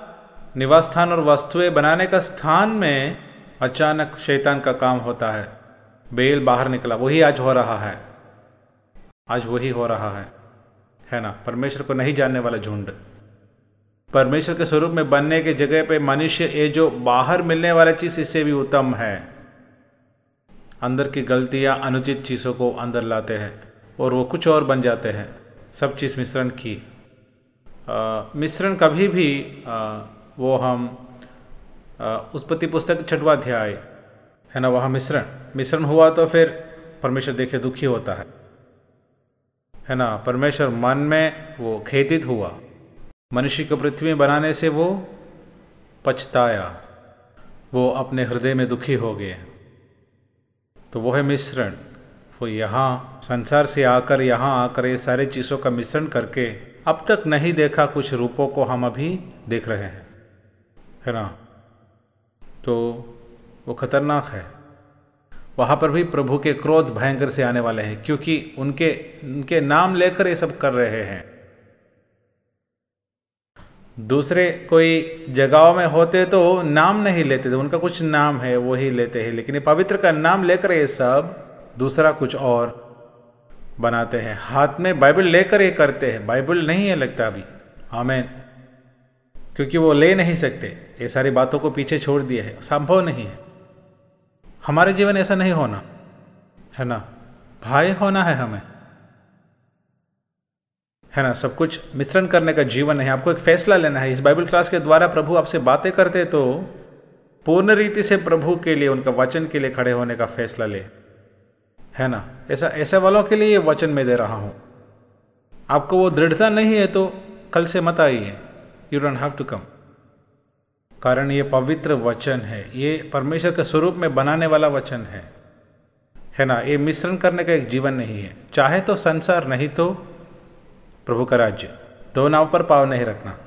निवास स्थान और वस्तुएँ बनाने का स्थान में अचानक शैतान का काम होता है। बेल बाहर निकला, वही आज हो रहा है। आज वही हो रहा है। है ना? परमेश्वर को नहीं जानने वाला झुंड। परमेश्वर के स्वरूप में बनने के जगह पे मनुष्य, ये जो बाहर मिलने वाला चीज़, इससे भी उत्तम है। अंदर की गलतियाँ, अनुचित चीज़ों को अंदर लाते हैं और वो कुछ और बन जाते हैं। सब चीज़ मिश्रण की। मिश्रण कभी भी वो हम उत्पत्ति पुस्तक छठवा अध्याय, है ना, वहाँ मिश्रण मिश्रण हुआ तो फिर परमेश्वर देखे दुखी होता है। है ना, परमेश्वर मन में वो खेतित हुआ। मनुष्य को पृथ्वी बनाने से वो पछताया, वो अपने हृदय में दुखी हो गए। तो वो है मिश्रण। वो यहाँ, संसार से आकर, यहाँ आकर ये सारे चीज़ों का मिश्रण करके अब तक नहीं देखा कुछ रूपों को हम अभी देख रहे हैं। है ना? तो वो खतरनाक है। वहाँ पर भी प्रभु के क्रोध भयंकर से आने वाले हैं, क्योंकि उनके उनके नाम लेकर ये सब कर रहे हैं। दूसरे कोई जगहों में होते तो नाम नहीं लेते थे, उनका कुछ नाम है, वो ही लेते हैं, लेकिन पवित्र का नाम लेकर ये सब, दूसरा कुछ और बनाते हैं। हाथ में बाइबल लेकर ये करते हैं। बाइबल नहीं है लगता अभी। आमेन। क्योंकि वो ले नहीं सकते। ये सारी बातों को पीछे छोड़ दिया है। संभव नहीं है। हमारे जीवन ऐसा नहीं होना। है ना? भाई होना है हमें। है ना? सब कुछ मिश्रण करने का जीवन है। आपको एक फैसला लेना है। इस बाइबल क्लास के द्वारा प्रभु आपसे बातें करते तो पूर्ण रीति से प्रभु के लिए, उनका वचन के लिए खड़े होने का फैसला ले। है ना? ऐसा, ऐसे वालों के लिए वचन मैं दे रहा हूँ। आपको वो दृढ़ता नहीं है तो कल से मत आइए। You don't have to come कारण ये पवित्र वचन है। ये परमेश्वर के स्वरूप में बनाने वाला वचन है। है ना? ये मिश्रण करने का एक जीवन नहीं है। चाहे तो संसार, नहीं तो प्रभु का राज्य। दो नाव पर पाव नहीं रखना।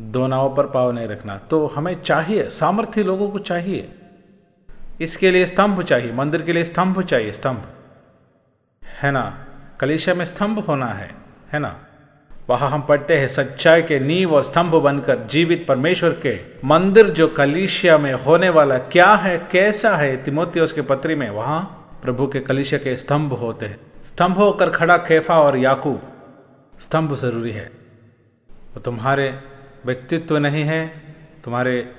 दो नाव पर पाव नहीं रखना। तो हमें चाहिए, सामर्थ्य लोगों को चाहिए। इसके लिए स्तंभ चाहिए, मंदिर के लिए स्तंभ चाहिए, स्तंभ। है ना? कलिशा में स्तंभ होना है है ना? वहाँ हम पढ़ते हैं, सच्चाई के नींव और स्तंभ बनकर जीवित परमेश्वर के मंदिर जो कलिशिया में होने वाला क्या है, कैसा है तिमोती उसके पत्री में वहाँ प्रभु के कलिशिया के स्तंभ होते हैं। स्तंभ होकर खड़ा खेफा और याकूब। स्तंभ ज़रूरी है। वो तुम्हारे व्यक्तित्व नहीं है, तुम्हारे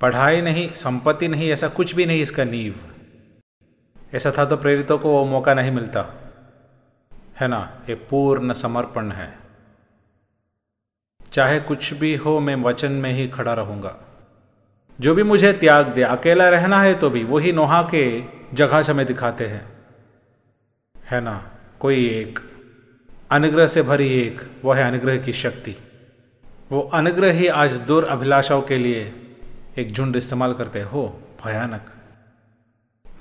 पढ़ाई नहीं, संपत्ति नहीं, ऐसा कुछ भी नहीं इसका नींव। ऐसा था तो प्रेरितों को वो मौका नहीं मिलता। है ना? ये पूर्ण समर्पण है। चाहे कुछ भी हो, मैं वचन में ही खड़ा रहूँगा। जो भी मुझे त्याग दे, अकेला रहना है तो भी, वही नोहा के जगह से हमें दिखाते हैं। है ना? कोई एक। अनुग्रह से भरी एक, वह है अनुग्रह की शक्ति। वो अनुग्रह ही आज दूर अभिलाषाओं के लिए एक झुंड इस्तेमाल करते हो? भयानक।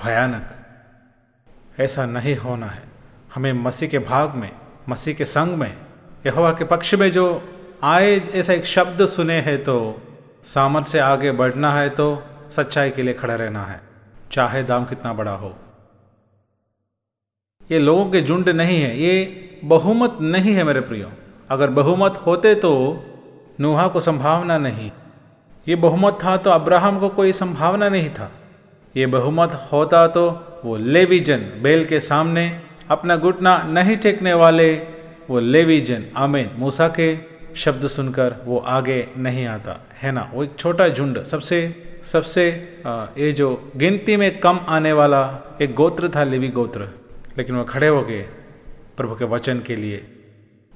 भयानक। ऐसा नहीं होना है। हमें मसीह के भाग में, मसीह के संग में, यहोवा के पक्ष में जो आए, ऐसा एक शब्द सुने हैं तो सामर्थ से आगे बढ़ना है तो सच्चाई के लिए खड़ा रहना है। चाहे दाम कितना बड़ा हो। ये लोगों के झुंड नहीं है। ये बहुमत नहीं है मेरे प्रियो। अगर बहुमत होते तो नुहा को संभावना नहीं। ये बहुमत था तो अब्राहम को कोई संभावना नहीं था। ये बहुमत होता तो वो लेवीजन बेल के सामने अपना घुटना नहीं टेकने वाले वो लेवीजन आमेन, मूसा के शब्द सुनकर वो आगे नहीं आता। है ना? वो एक छोटा झुंड, सबसे सबसे ये जो गिनती में कम आने वाला एक गोत्र था, लेवी गोत्र। लेकिन वो खड़े हो गए प्रभु के वचन के लिए।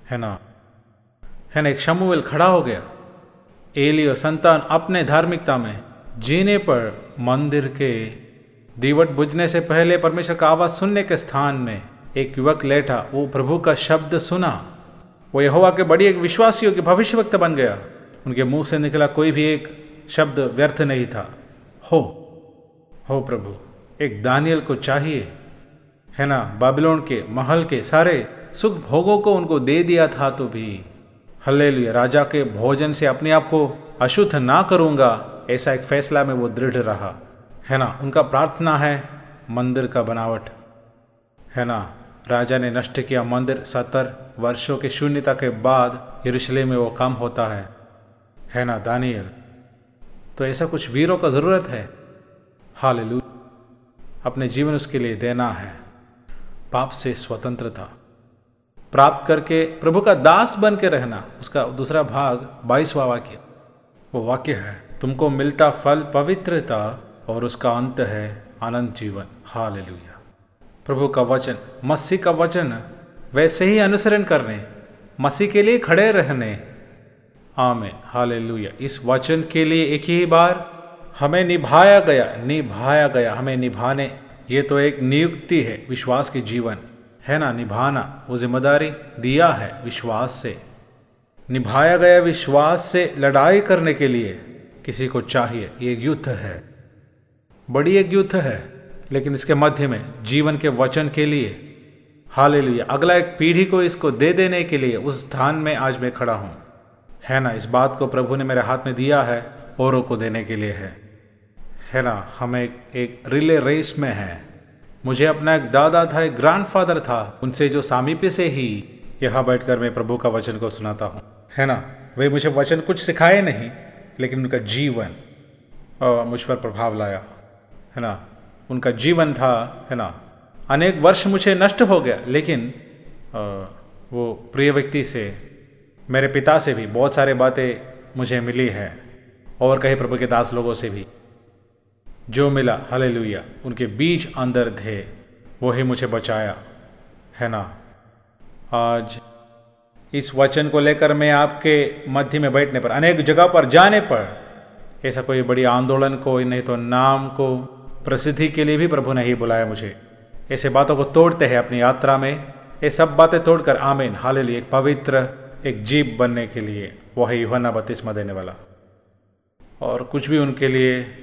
है ना? है ना? एक शमुएल खड़ा हो गया। एली और संतान अपने धार्मिकता में जीने पर मंदिर के दीवट बुझने से पहले परमेश्वर का आवाज़ सुनने के स्थान में एक युवक लेटा। वो प्रभु का शब्द सुना। वो यहोवा के बड़ी एक विश्वासियों के भविष्य वक्त बन गया। उनके मुँह से निकला कोई भी एक शब्द व्यर्थ नहीं था। हो हो प्रभु, एक दानियल को चाहिए। है ना? बाबिलोन के महल के सारे सुख भोगों को उनको दे दिया था तो भी। हल्ले राजा के भोजन से अपने आप को अशुद्ध ना करूँगा, ऐसा एक फैसला में वो दृढ़ रहा। है ना, उनका प्रार्थना है मंदिर का बनावट। है ना, राजा ने नष्ट किया मंदिर सत्तर वर्षों की शून्यता के बाद यरूशलेम में वो काम होता है। है ना, दानियल? तो ऐसा कुछ वीरों का ज़रूरत है? हाल अपने जीवन उसके लिए देना है। पाप से स्वतंत्रता प्राप्त करके प्रभु का दास बन के रहना, उसका दूसरा भाग बाईसवा वाक्य। वो वाक्य है, तुमको मिलता फल पवित्रता और उसका अंत है आनंद जीवन। हाल प्रभु का वचन, मसीह का वचन, वैसे ही अनुसरण करने, मसीह के लिए खड़े रहने। आमेन। हाल इस वचन के लिए एक ही बार हमें निभाया गया निभाया गया, हमें निभाने। ये तो एक नियुक्ति है, विश्वास के जीवन। है ना निभाना? वो ज़िम्मेदारी दिया है विश्वास से। निभाया गया विश्वास से लड़ाई करने के लिए किसी को चाहिए। ये एक युद्ध है। बड़ी एक युद्ध है लेकिन इसके मध्य में जीवन के वचन के लिए हाल अगला एक पीढ़ी को इसको दे देने के लिए उस स्थान में आज मैं खड़ा हूँ। है ना इस बात को प्रभु ने मेरे हाथ में दिया है औरों को देने के लिए है। है ना हम एक, एक रिले रेस में हैं। मुझे अपना एक दादा था एक ग्रैंडफादर था उनसे जो सामीप्य से ही यहाँ बैठकर मैं प्रभु का वचन को सुनाता हूँ। है ना? वे मुझे वचन कुछ सिखाए नहीं लेकिन उनका जीवन मुझ पर प्रभाव लाया। है ना? उनका जीवन था है ना? अनेक वर्ष मुझे नष्ट हो गया लेकिन आ, वो प्रिय व्यक्ति से मेरे पिता से भी बहुत सारे बातें मुझे मिली है और कई प्रभु के दास लोगों से भी। जो मिला हले उनके बीच अंदर थे, वही मुझे बचाया, है ना? आज इस वचन को लेकर मैं आपके मध्य में बैठने पर, अनेक जगह पर जाने पर, ऐसा कोई बड़ी आंदोलन को, नहीं तो नाम को, प्रसिद्धि के लिए भी प्रभु ने ही बुलाया मुझे। ऐसे बातों को तोड़ते हैं अपनी यात्रा में, ये सब बातें तोड़कर, आमीन हाल एक पवित्र, एक जीप बनने के लिए, वही युहना बत्तीसमा देने वाला। और कुछ भी उनके लिए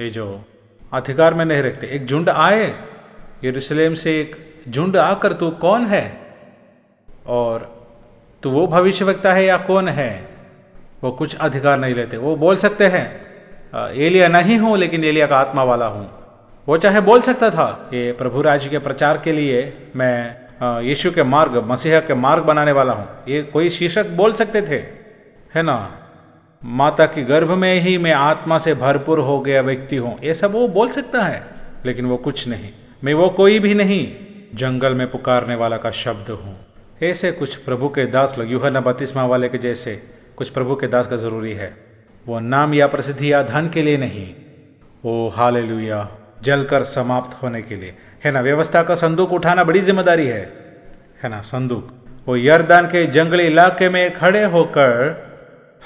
ये जो, अधिकार में नहीं रखते, एक झुंड आए, यरूशलेम से एक झुंड आकर तू कौन है? और तू वो भविष्यवक्ता है या कौन है? वो कुछ अधिकार नहीं लेते। वो बोल सकते हैं एलिया नहीं हूँ, लेकिन एलिया का आत्मा वाला हूँ। वो चाहे बोल सकता था ये प्रभु राज के प्रचार के लिए मैं यीशु के मार्ग, मसीहा के मार्ग बनाने वाला हूँ। ये कोई शीर्षक बोल सकते थे, है ना? माता के गर्भ में ही मैं आत्मा से भरपूर हो गया व्यक्ति हूँ। ये सब वो बोल सकता है, लेकिन वो कुछ नहीं। मैं वो कोई भी नहीं, जंगल में पुकारने वाला का शब्द हूँ। ऐसे कुछ प्रभु के दास लोग यूहना बत्तीसवा वाले के जैसे कुछ प्रभु के दास का ज़रूरी है। वो नाम या प्रसिद्धि या धन के लिए नहीं। ओ हाल जलकर समाप्त होने के लिए। है ना, व्यवस्था का संदूक उठाना बड़ी ज़िम्मेदारी है। है ना, संदूक। वो यरदान के जंगली इलाके में खड़े होकर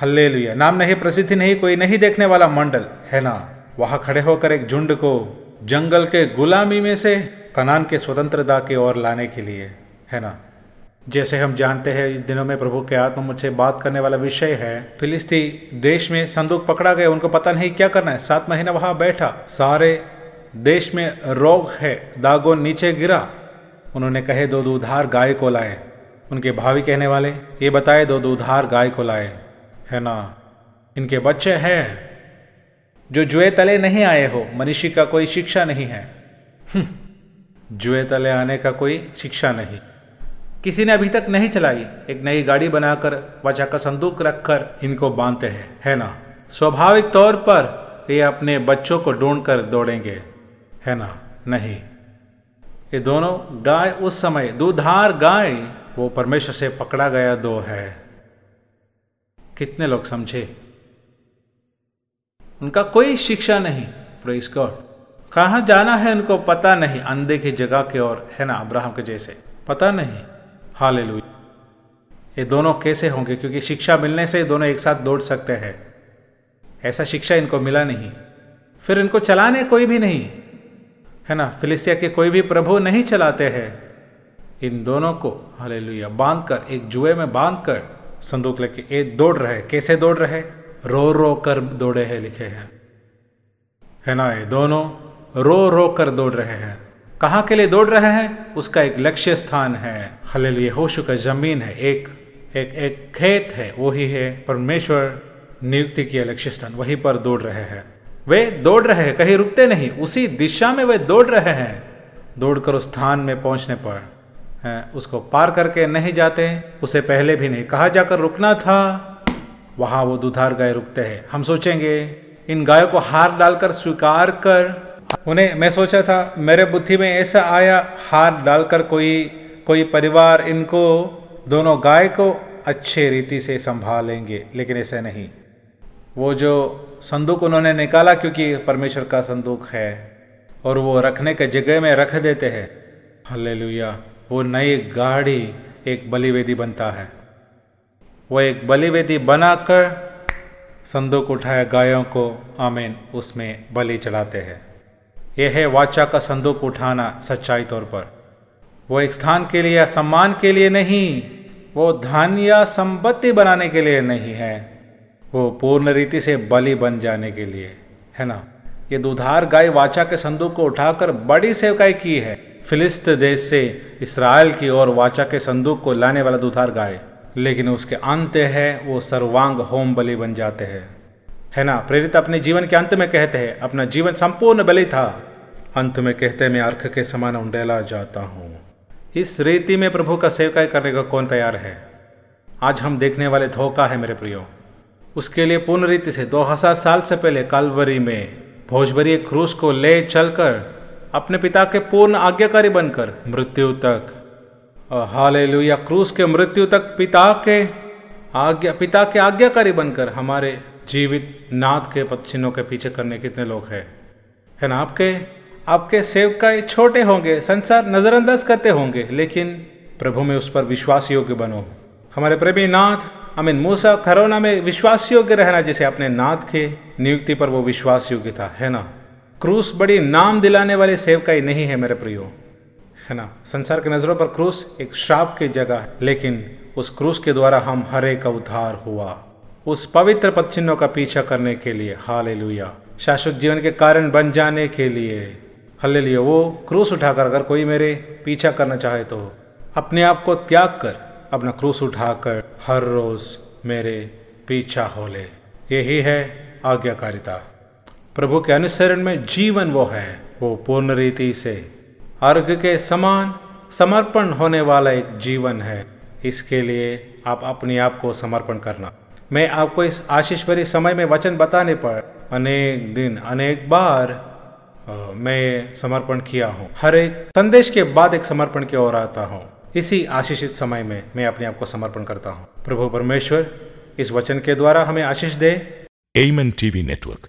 हल्ले नाम नहीं, प्रसिद्धि नहीं, कोई नहीं देखने वाला मंडल। है ना? वहाँ खड़े होकर एक झुंड को जंगल के गुलामी में से कनान के स्वतंत्रता की ओर लाने के लिए। है ना? जैसे हम जानते हैं, इन दिनों में प्रभु के आत्मा मुझसे बात करने वाला विषय है। फिलिस्ती देश में संदूक पकड़ा गया, उनको पता नहीं क्या करना है। सात महीना वहाँ बैठा। सारे देश में रोग है, दागो नीचे गिरा। उन्होंने कहे, दो दूधार गाय को लाए। उनके भावी कहने वाले, ये बताए, दो दूधार गाय को लाए। है ना? इनके बच्चे हैं। जो जुए तले नहीं आए हो मनुष्य का कोई शिक्षा नहीं है। हम्म, जुए तले आने का कोई शिक्षा नहीं। किसी ने अभी तक नहीं चलाई। एक नई गाड़ी बनाकर वचा का संदूक रखकर इनको बांधते हैं है ना? स्वाभाविक तौर पर ये अपने बच्चों को ढूंढ कर दौड़ेंगे है ना? नहीं। ये दोनों गाय उस समय दूधार गाय वो परमेश्वर से पकड़ा गया दो है। कितने लोग समझे? उनका कोई शिक्षा नहीं प्रेस गॉड कहाँ जाना है उनको पता नहीं, अंधे की जगह के ओर, है ना, अब्राहम के जैसे। पता नहीं। हाल ये दोनों कैसे होंगे? क्योंकि शिक्षा मिलने से दोनों एक साथ दौड़ सकते हैं। ऐसा शिक्षा इनको मिला नहीं। फिर इनको चलाने कोई भी नहीं। है ना, फिलिस्तिया के कोई भी प्रभु नहीं चलाते हैं। इन दोनों को हाले बाँध कर एक जुए में बाँध कर संदूक लेके ये दौड़ रहे, कैसे दौड़ रहे? रो रो कर दौड़े हैं, लिखे हैं। है ना, ये दोनों रो रो कर दौड़ रहे हैं। कहाँ के लिए दौड़ रहे हैं? उसका एक लक्ष्य स्थान है। हले लिए होशु का ज़मीन है, एक एक एक खेत है, वही है, परमेश्वर नियुक्ति किया लक्ष्य स्थान, वहीं पर दौड़ रहे हैं। वे दौड़ रहे हैं, कहीं रुकते नहीं, उसी दिशा में वे दौड़ रहे हैं। दौड़कर उस स्थान में पहुँचने पर। उसको पार करके नहीं जाते, उसे पहले भी नहीं कहा जाकर रुकना था। वहाँ वो दुधार गाय रुकते हैं। हम सोचेंगे, इन गायों को हार डालकर स्वीकार कर। उन्हें, मैं सोचा था, मेरे बुद्धि में ऐसा आया, हार डालकर कोई कोई परिवार इनको, दोनों गाय को अच्छे रीति से संभालेंगे, लेकिन ऐसा नहीं। वो जो संदूक उन्होंने निकाला, क्योंकि परमेश्वर का संदूक है, और वो रखने के जगह में रख देते हैं। हल्ले वो नई गाड़ी एक बलिवेदी बनता है। वो एक बलिवेदी बनाकर संदूक उठाए गायों को, आमीन, उसमें बलि चढ़ाते हैं। यह है वाचा का संदूक उठाना सच्चाई तौर पर। वो एक स्थान के लिए या सम्मान के लिए नहीं, वो धन या संपत्ति बनाने के लिए नहीं है। वो पूर्ण रीति से बलि बन जाने के लिए, है ना? ये दुधार गाय वाचा के संदूक को उठाकर बड़ी सेवकाई की है। फिलिस्त देश से इसराइल की ओर वाचा के संदूक को लाने वाला दुधार गाय लेकिन उसके अंत है, वो सर्वांग होम बलि बन जाते हैं। है ना? प्रेरित अपने जीवन के अंत में कहते हैं, अपना जीवन संपूर्ण बलि था। अंत में कहते मैं अर्थ के समान उंडेला जाता हूँ। इस रीति में प्रभु का सेवकाई करने का कौन तैयार है? आज हम देखने वाले धोखा है मेरे प्रियो। उसके लिए पूर्ण रीति से 2000 साल से पहले कालवरी में भोजभरी क्रूस को ले चलकर अपने पिता के पूर्ण आज्ञाकारी बनकर मृत्यु तक। हाले हालेलुया, क्रूस के मृत्यु तक पिता के आज्ञा, पिता के आज्ञाकारी बनकर हमारे जीवित नाथ के पक्षिणों के पीछे करने कितने लोग हैं। है ना आपके? आपके सेवकाई छोटे होंगे, संसार नजरअंदाज करते होंगे, लेकिन प्रभु में उस पर विश्वास योग्य बनो। हमारे प्रेमी नाथ अमीन मूसा, खरोना में विश्वास योग्य रहना, जैसे अपने नाथ के नियुक्ति पर वो विश्वास योग्य था, है ना? क्रूस बड़ी नाम दिलाने वाले सेवकाई नहीं है मेरे प्रियो। है ना? संसार की नज़रों पर क्रूस एक श्राप की जगह है, लेकिन उस क्रूस के द्वारा हम हरे का उद्धार हुआ। उस पवित्र पदचिन्हों का पीछा करने के लिए हाल शाश्वत जीवन के कारण बन जाने के लिए। हल्ले वो क्रूस उठाकर अगर कोई मेरे पीछा करना चाहे तो अपने आप को त्याग कर अपना क्रूस उठाकर हर रोज मेरे पीछा हो ले। यही है आज्ञाकारिता। प्रभु के अनुसरण में जीवन वो है, वो पूर्ण रीति से। अर्घ के समान समर्पण होने वाला एक जीवन है। इसके लिए आप अपने आप को समर्पण करना। मैं आपको इस आशीष भरी समय में वचन बताने पर अनेक दिन, अनेक बार मैं समर्पण किया हूँ। हर एक संदेश के बाद एक समर्पण की ओर आता हूँ। इसी आशीषित समय में मैं अपने आप को समर्पण करता हूँ। प्रभु परमेश्वर, इस वचन के द्वारा हमें आशीष दे। Amen TV network